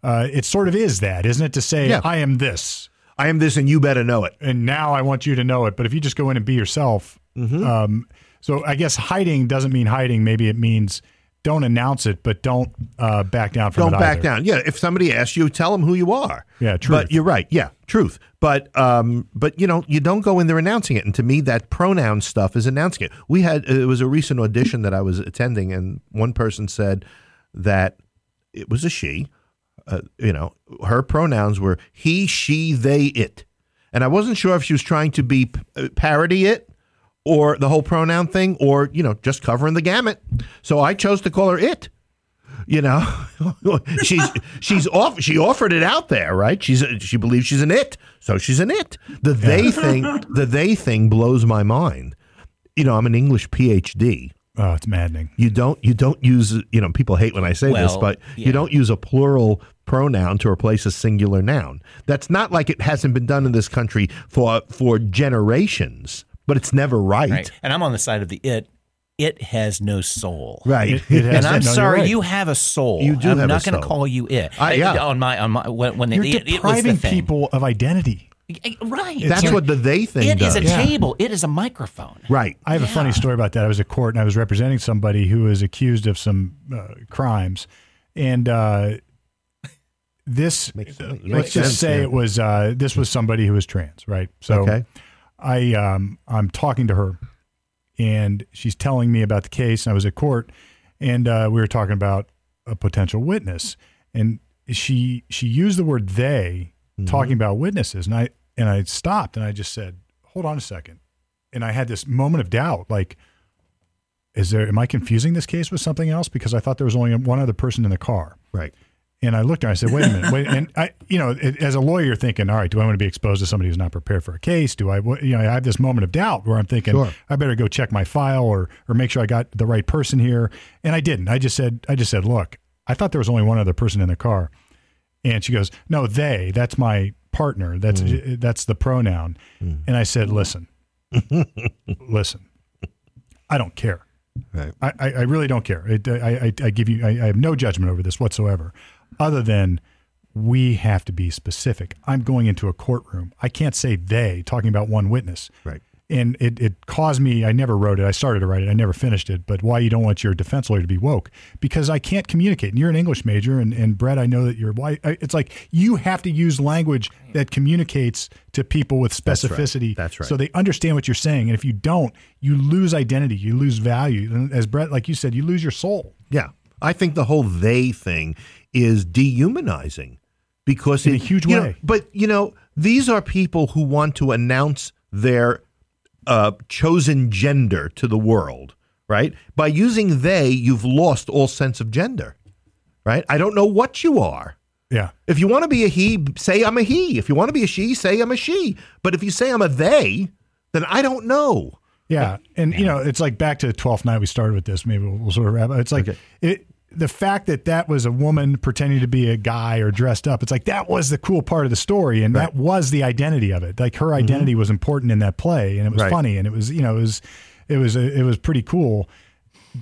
uh, it sort of is that, isn't it? To say Yeah. I am this, I am this, and you better know it. and now I want you to know it. But if you just go in and be yourself, Mm-hmm. um, so I guess hiding doesn't mean hiding. Maybe it means don't announce it, but don't uh, back down from Don't back either. down. Yeah, if somebody asks you, tell them who you are. Yeah, truth. But you're right. Yeah, truth. But um, but you know, you don't go in there announcing it. And to me, that pronoun stuff is announcing it. We had it was a recent audition that I was attending, and one person said that it was a she. Uh, you know, her pronouns were he, she, they, it, and I wasn't sure if she was trying to be uh, parody it or the whole pronoun thing, or you know, just covering the gamut. So I chose to call her it you know? She's she's off she offered it out there right? She's a, she believes she's an it so she's an it. The they thing the they thing blows my mind. You know i'm an english phd Oh, it's maddening. you don't you don't use you know people hate when i say this but yeah. you don't use a plural pronoun to replace a singular noun that's not like it hasn't been done in this country for for generations but it's never right Right. And I'm on the side of the it. It has no soul. right It- it has- And I'm no, you're sorry, right. you have a soul. You do I'm have not going to call you it. I- yeah. On my on my when, when You're it, it, it was the depriving thing. people of identity. Right. that's what the they thing It is does a Yeah. table. It is a microphone. right I have a funny story about that. I was at court and I was representing somebody who was accused of some uh, crimes, and uh, this Makes- uh, let's just sense, say yeah. it was uh, this was somebody who was trans, right? So Okay. I um, I'm talking to her, and she's telling me about the case. And I was at court, and uh, we were talking about a potential witness, and she she used the word they talking about witnesses, and I and I stopped and I just said, "Hold on a second. and I had this moment of doubt, like. Is there? Am I confusing this case with something else? Because I thought there was only one other person in the car. right And I looked at her. I said, "Wait a minute." Wait, and I, you know, it, as a lawyer, you're thinking, "All right, do I want to be exposed to somebody who's not prepared for a case? Do I, what- you know, I have this moment of doubt where I'm thinking, Sure. I better go check my file or or make sure I got the right person here." And I didn't. I just said, I just said, "Look, I thought there was only one other person in the car." And she goes, "No, they. That's my partner. That's mm. that's the pronoun." Mm. And I said, "Listen, listen, I don't care." right I, I I really don't care. It, I, I, I give you, I, I have no judgment over this whatsoever, other than we have to be specific. I'm going into a courtroom. I can't say they talking about one witness. Right. And it, it caused me, I never wrote it. I started to write it. I never finished it. But why you don't want your defense lawyer to be woke? Because I can't communicate. And you're an English major. And, and Brett, I know that you're white. It's like you have to use language that communicates to people with right. specificity. That's right. So they understand what you're saying. And if you don't, you lose identity, you lose value. And as Brett, like you said, you lose your soul. Yeah. I think the whole they thing is dehumanizing because In it, a huge you know, way. but you know, these are people who want to announce their uh, chosen gender to the world, right? By using they, you've lost all sense of gender, right? I don't know what you are. Yeah. If you want to be a he, say I'm a he. If you want to be a she, say I'm a she. But if you say I'm a they, then I don't know. Yeah, and you know, it's like back to the twelfth night we started with this. Maybe we'll, we'll sort of wrap. up. It's like Okay. it. The fact that that was a woman pretending to be a guy or dressed up, it's like that was the cool part of the story, and that was the identity of it. Like her mm-hmm. identity was important in that play, and it was Right. funny, and it was you know it was it was it was pretty cool.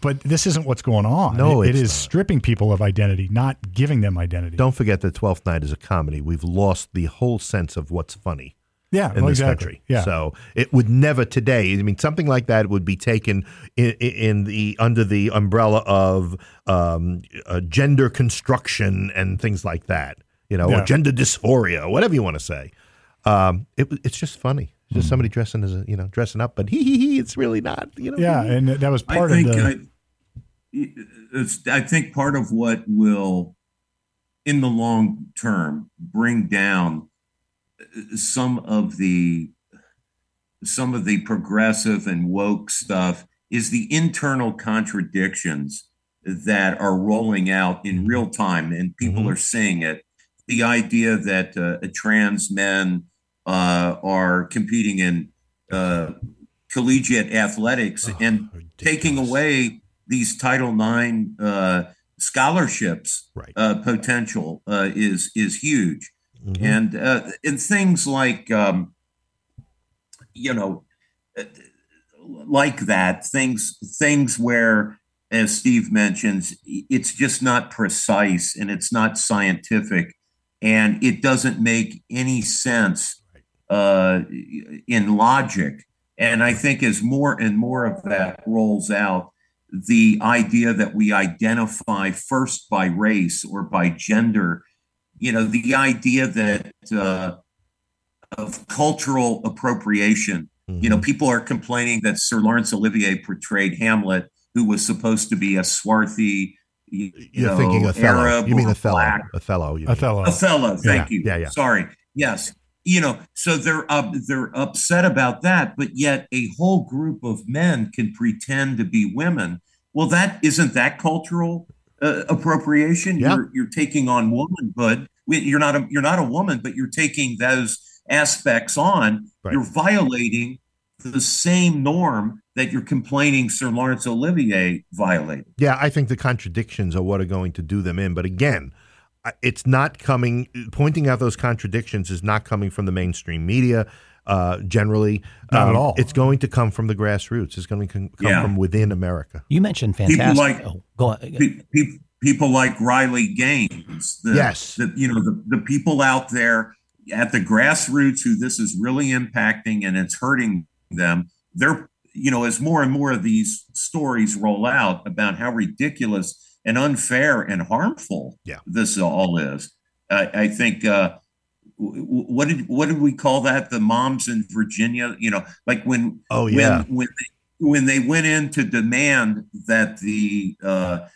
But this isn't what's going on. No, it, it it's not. stripping people of identity, not giving them identity. Don't forget that Twelfth Night is a comedy. We've lost the whole sense of what's funny. Yeah, in well, this exactly. country. Yeah, So it would never today. I mean, something like that would be taken in, in the under the umbrella of um, uh, gender construction and things like that. You know, Yeah. or gender dysphoria, whatever you want to say. Um, it, it's just funny. It's just somebody dressing as a you know dressing up, but he he he. It's really not. You know. yeah, and that was I part think of the. I, it's, I think part of what will, in the long term, bring down some of the some of the progressive and woke stuff is the internal contradictions that are rolling out in real time and people Mhm. are seeing it the idea that uh, trans men uh, are competing in uh, collegiate athletics Oh, and taking away these Title IX uh, scholarships Right. uh, potential uh, is is huge, Mhm. and uh, and things like um, you know like that things things where as Steve mentions it's just not precise and it's not scientific and it doesn't make any sense uh, in logic. And I think as more and more of that rolls out, the idea that we identify first by race or by gender, you know, the idea that uh, of cultural appropriation. You know, people are complaining that Sir Laurence Olivier portrayed Hamlet, who was supposed to be a swarthy, you, you You're know, thinking Othello. Arab you mean or Othello? black Othello. You mean. Othello. Othello. Thank Yeah, you. yeah, yeah. Sorry. Yes. You know, so they're up, they're upset about that, but yet a whole group of men can pretend to be women. Well, that isn't that cultural uh, appropriation. Yeah. You're you're taking on womanhood. You're not a you're not a woman, but you're taking those aspects on. Right. You're violating the same norm that you're complaining Sir Laurence Olivier violated. Yeah, I think the contradictions are what are going to do them in. But again, it's not coming. Pointing out those contradictions is not coming from the mainstream media. Uh, generally, Not at all. It's going to come from the grassroots. It's going to come Yeah. from within America. You mentioned fantastic. People like- oh, go on. pe- pe- people like Riley Gaines, the, Yes. the, you know, the, the people out there at the grassroots who this is really impacting and it's hurting them. They're, you know, as more and more of these stories roll out about how ridiculous and unfair and harmful Yeah. this all is, I, I think. Uh, w- w- what did what did we call that? The moms in Virginia, you know, like when Oh when yeah, when they, when they went in to demand that the uh,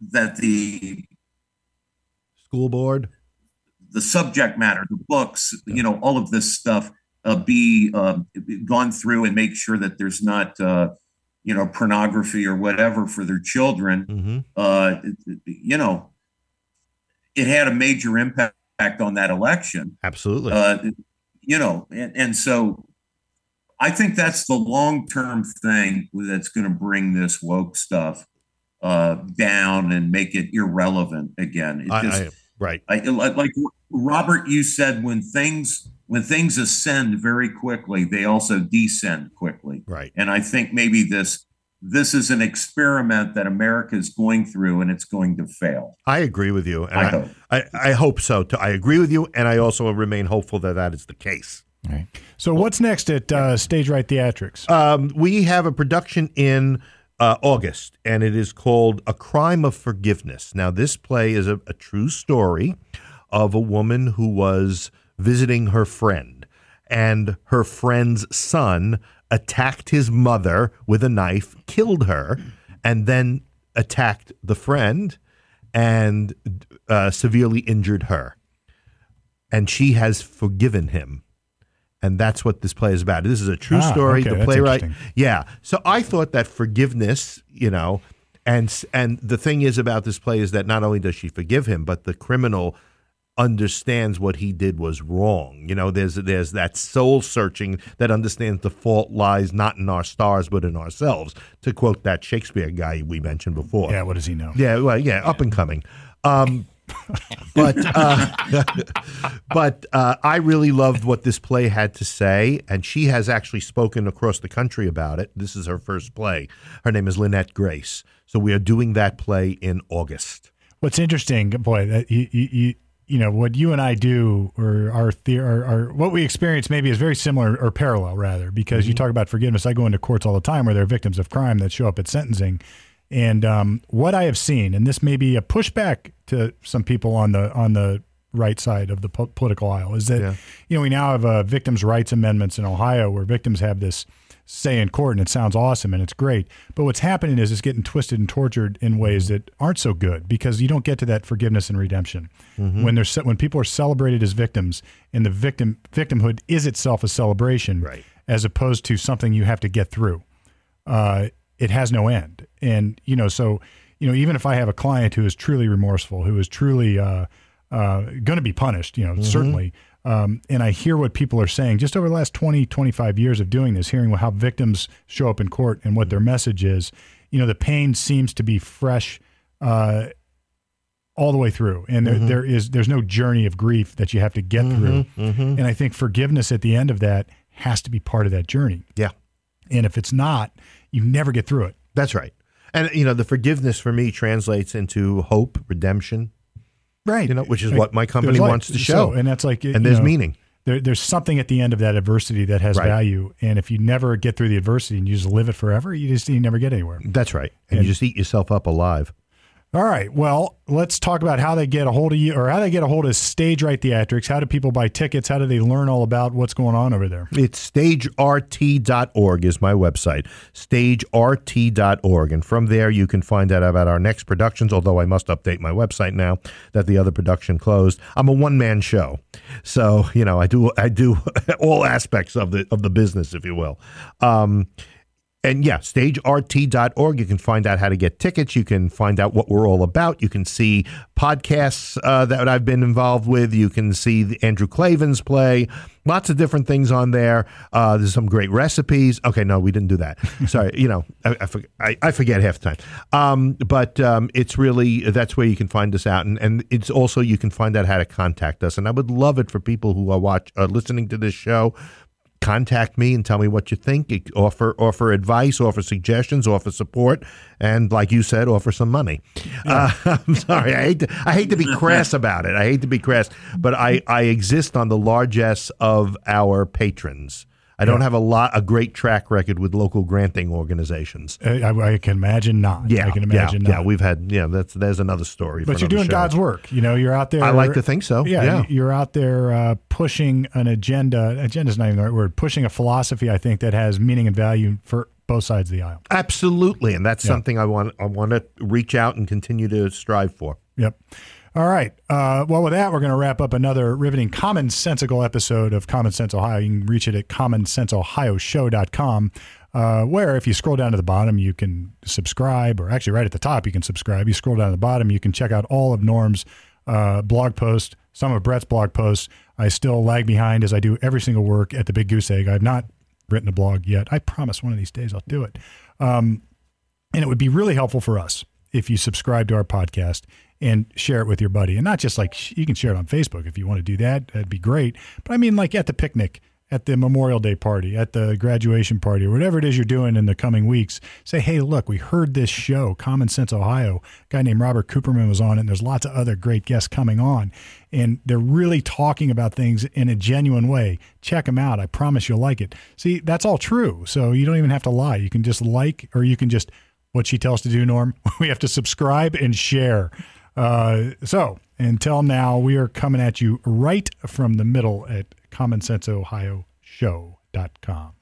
that the school board. the subject matter, the books, you know, all of this stuff uh, be uh, gone through and make sure that there's not uh, you know pornography or whatever for their children. hmm Uh, you know, it had a major impact on that election. Absolutely. uh, you know, and, and so I think that's the long term thing that's going to bring this woke stuff uh, down and make it irrelevant again. It I, just, I, right. I, like like Robert, you said when things when things ascend very quickly, they also descend quickly. Right. And I think maybe this this is an experiment that America is going through, and it's going to fail. I agree with you, and I I, hope. I, I hope so. Too. I agree with you, and I also remain hopeful that that is the case. All right. So what's next at uh, Stage Right Theatrics? Um, we have a production in uh, August, and it is called A Crime of Forgiveness. Now, this play is a, a true story of a woman who was visiting her friend, and her friend's son attacked his mother with a knife, killed her, and then attacked the friend and uh, severely injured her. And she has forgiven him. And that's what this play is about. This is a true Ah, story. okay, the playwright, yeah. So I thought that forgiveness, you know, and and the thing is about this play is that not only does she forgive him, but the criminal understands what he did was wrong. You know, there's there's that soul searching that understands the fault lies not in our stars but in ourselves. To quote that Shakespeare guy we mentioned before. yeah, what does he know? Yeah, well, yeah, up and coming. Um, but uh, but uh, I really loved what this play had to say, and she has actually spoken across the country about it. This is her first play. Her name is Lynette Grace. So we are doing that play in August. What's interesting, boy, that you, you, you, you know, what you and I do, or our, the, what we experience, maybe is very similar or parallel, rather, because you talk about forgiveness. I go into courts all the time where there are victims of crime that show up at sentencing, and um, what I have seen, and this may be a pushback to some people on the on the right side of the po- political aisle, is that Yeah. you know we now have uh, victims' rights amendments in Ohio where victims have this say in court and it sounds awesome and it's great. But what's happening is it's getting twisted and tortured in ways that aren't so good because you don't get to that forgiveness and redemption. When there's when people are celebrated as victims and the victim victimhood is itself a celebration Right. as opposed to something you have to get through. Uh, it has no end. And you know, so you know, even if I have a client who is truly remorseful, who is truly uh, uh, going to be punished, you know, certainly. Um, and I hear what people are saying just over the last 20, 25 years of doing this, hearing how victims show up in court and what their message is. You know, the pain seems to be fresh uh, all the way through, and there, there is there's no journey of grief that you have to get through. And I think forgiveness at the end of that has to be part of that journey. Yeah. And if it's not, you never get through it. That's right. And you know, the forgiveness for me translates into hope, redemption, Right. you know, which is what my company like- wants to show. so- and that's like, and there's know, meaning. There, there's something at the end of that adversity that has Right. value. And if you never get through the adversity and you just live it forever, you just you never get anywhere. That's right. And, you just eat yourself up alive. All right. Well, let's talk about how they get a hold of you or how they get a hold of Stage Right Theatrics. How do people buy tickets? How do they learn all about what's going on over there? It's stagert.org is my website, stagert.org. And from there, you can find out about our next productions, although I must update my website now that the other production closed. I'm a one-man show. So, you know, I do I do all aspects of the of the business, if you will. Um, and yeah, stagert.org. You can find out how to get tickets. You can find out what we're all about. You can see podcasts uh, that I've been involved with. You can see the Andrew Klavan's play. Lots of different things on there. Uh, there's some great recipes. Okay, no, we didn't do that. Sorry, you know, I, I, forg- I, I forget half the time. Um, but um, it's really that's where you can find us out, and and it's also you can find out how to contact us. And I would love it for people who are watch are listening to this show contact me and tell me what you think. Offer offer advice, offer suggestions, offer support, and like you said, offer some money. Uh, I'm sorry, I hate to, I hate to be crass about it. I hate to be crass, but I I exist on the largesse of our patrons. I don't have a lot a great track record with local granting organizations. I, I, I can imagine not. Yeah, I can imagine yeah, not. yeah. We've had yeah. That's there's another story. for but you're doing show. God's work. You know, you're out there. I like to think so, yeah. you're out there uh, pushing an agenda. Agenda's not even the right word. Pushing a philosophy, I think, that has meaning and value for both sides of the aisle. Absolutely, and that's Yeah. something I want. I want to reach out and continue to strive for. Yep. All right. Uh, well, with that, we're going to wrap up another riveting, commonsensical episode of Common Sense Ohio. You can reach it at commonsenseohioshow.com, uh, where if you scroll down to the bottom, you can subscribe, or actually right at the top, you can subscribe. You scroll down to the bottom, you can check out all of Norm's uh, blog posts, some of Brett's blog posts. I still lag behind as I do every single work at the Big Goose Egg. I've not written a blog yet. I promise one of these days I'll do it. Um, and it would be really helpful for us if you subscribe to our podcast and share it with your buddy. And not just like you can share it on Facebook if you want to do that, that'd be great. But I mean, like at the picnic, at the Memorial Day party, at the graduation party, or whatever it is you're doing in the coming weeks, say, hey, look, we heard this show, Common Sense Ohio. A guy named Robert Cooperman was on it, and there's lots of other great guests coming on. And they're really talking about things in a genuine way. Check them out. I promise you'll like it. See, that's all true. So you don't even have to lie. You can just like, or you can just what she tells to do, Norm. We have to subscribe and share. Uh, so until now, we are coming at you right from the middle at commonsenseohioshow.com.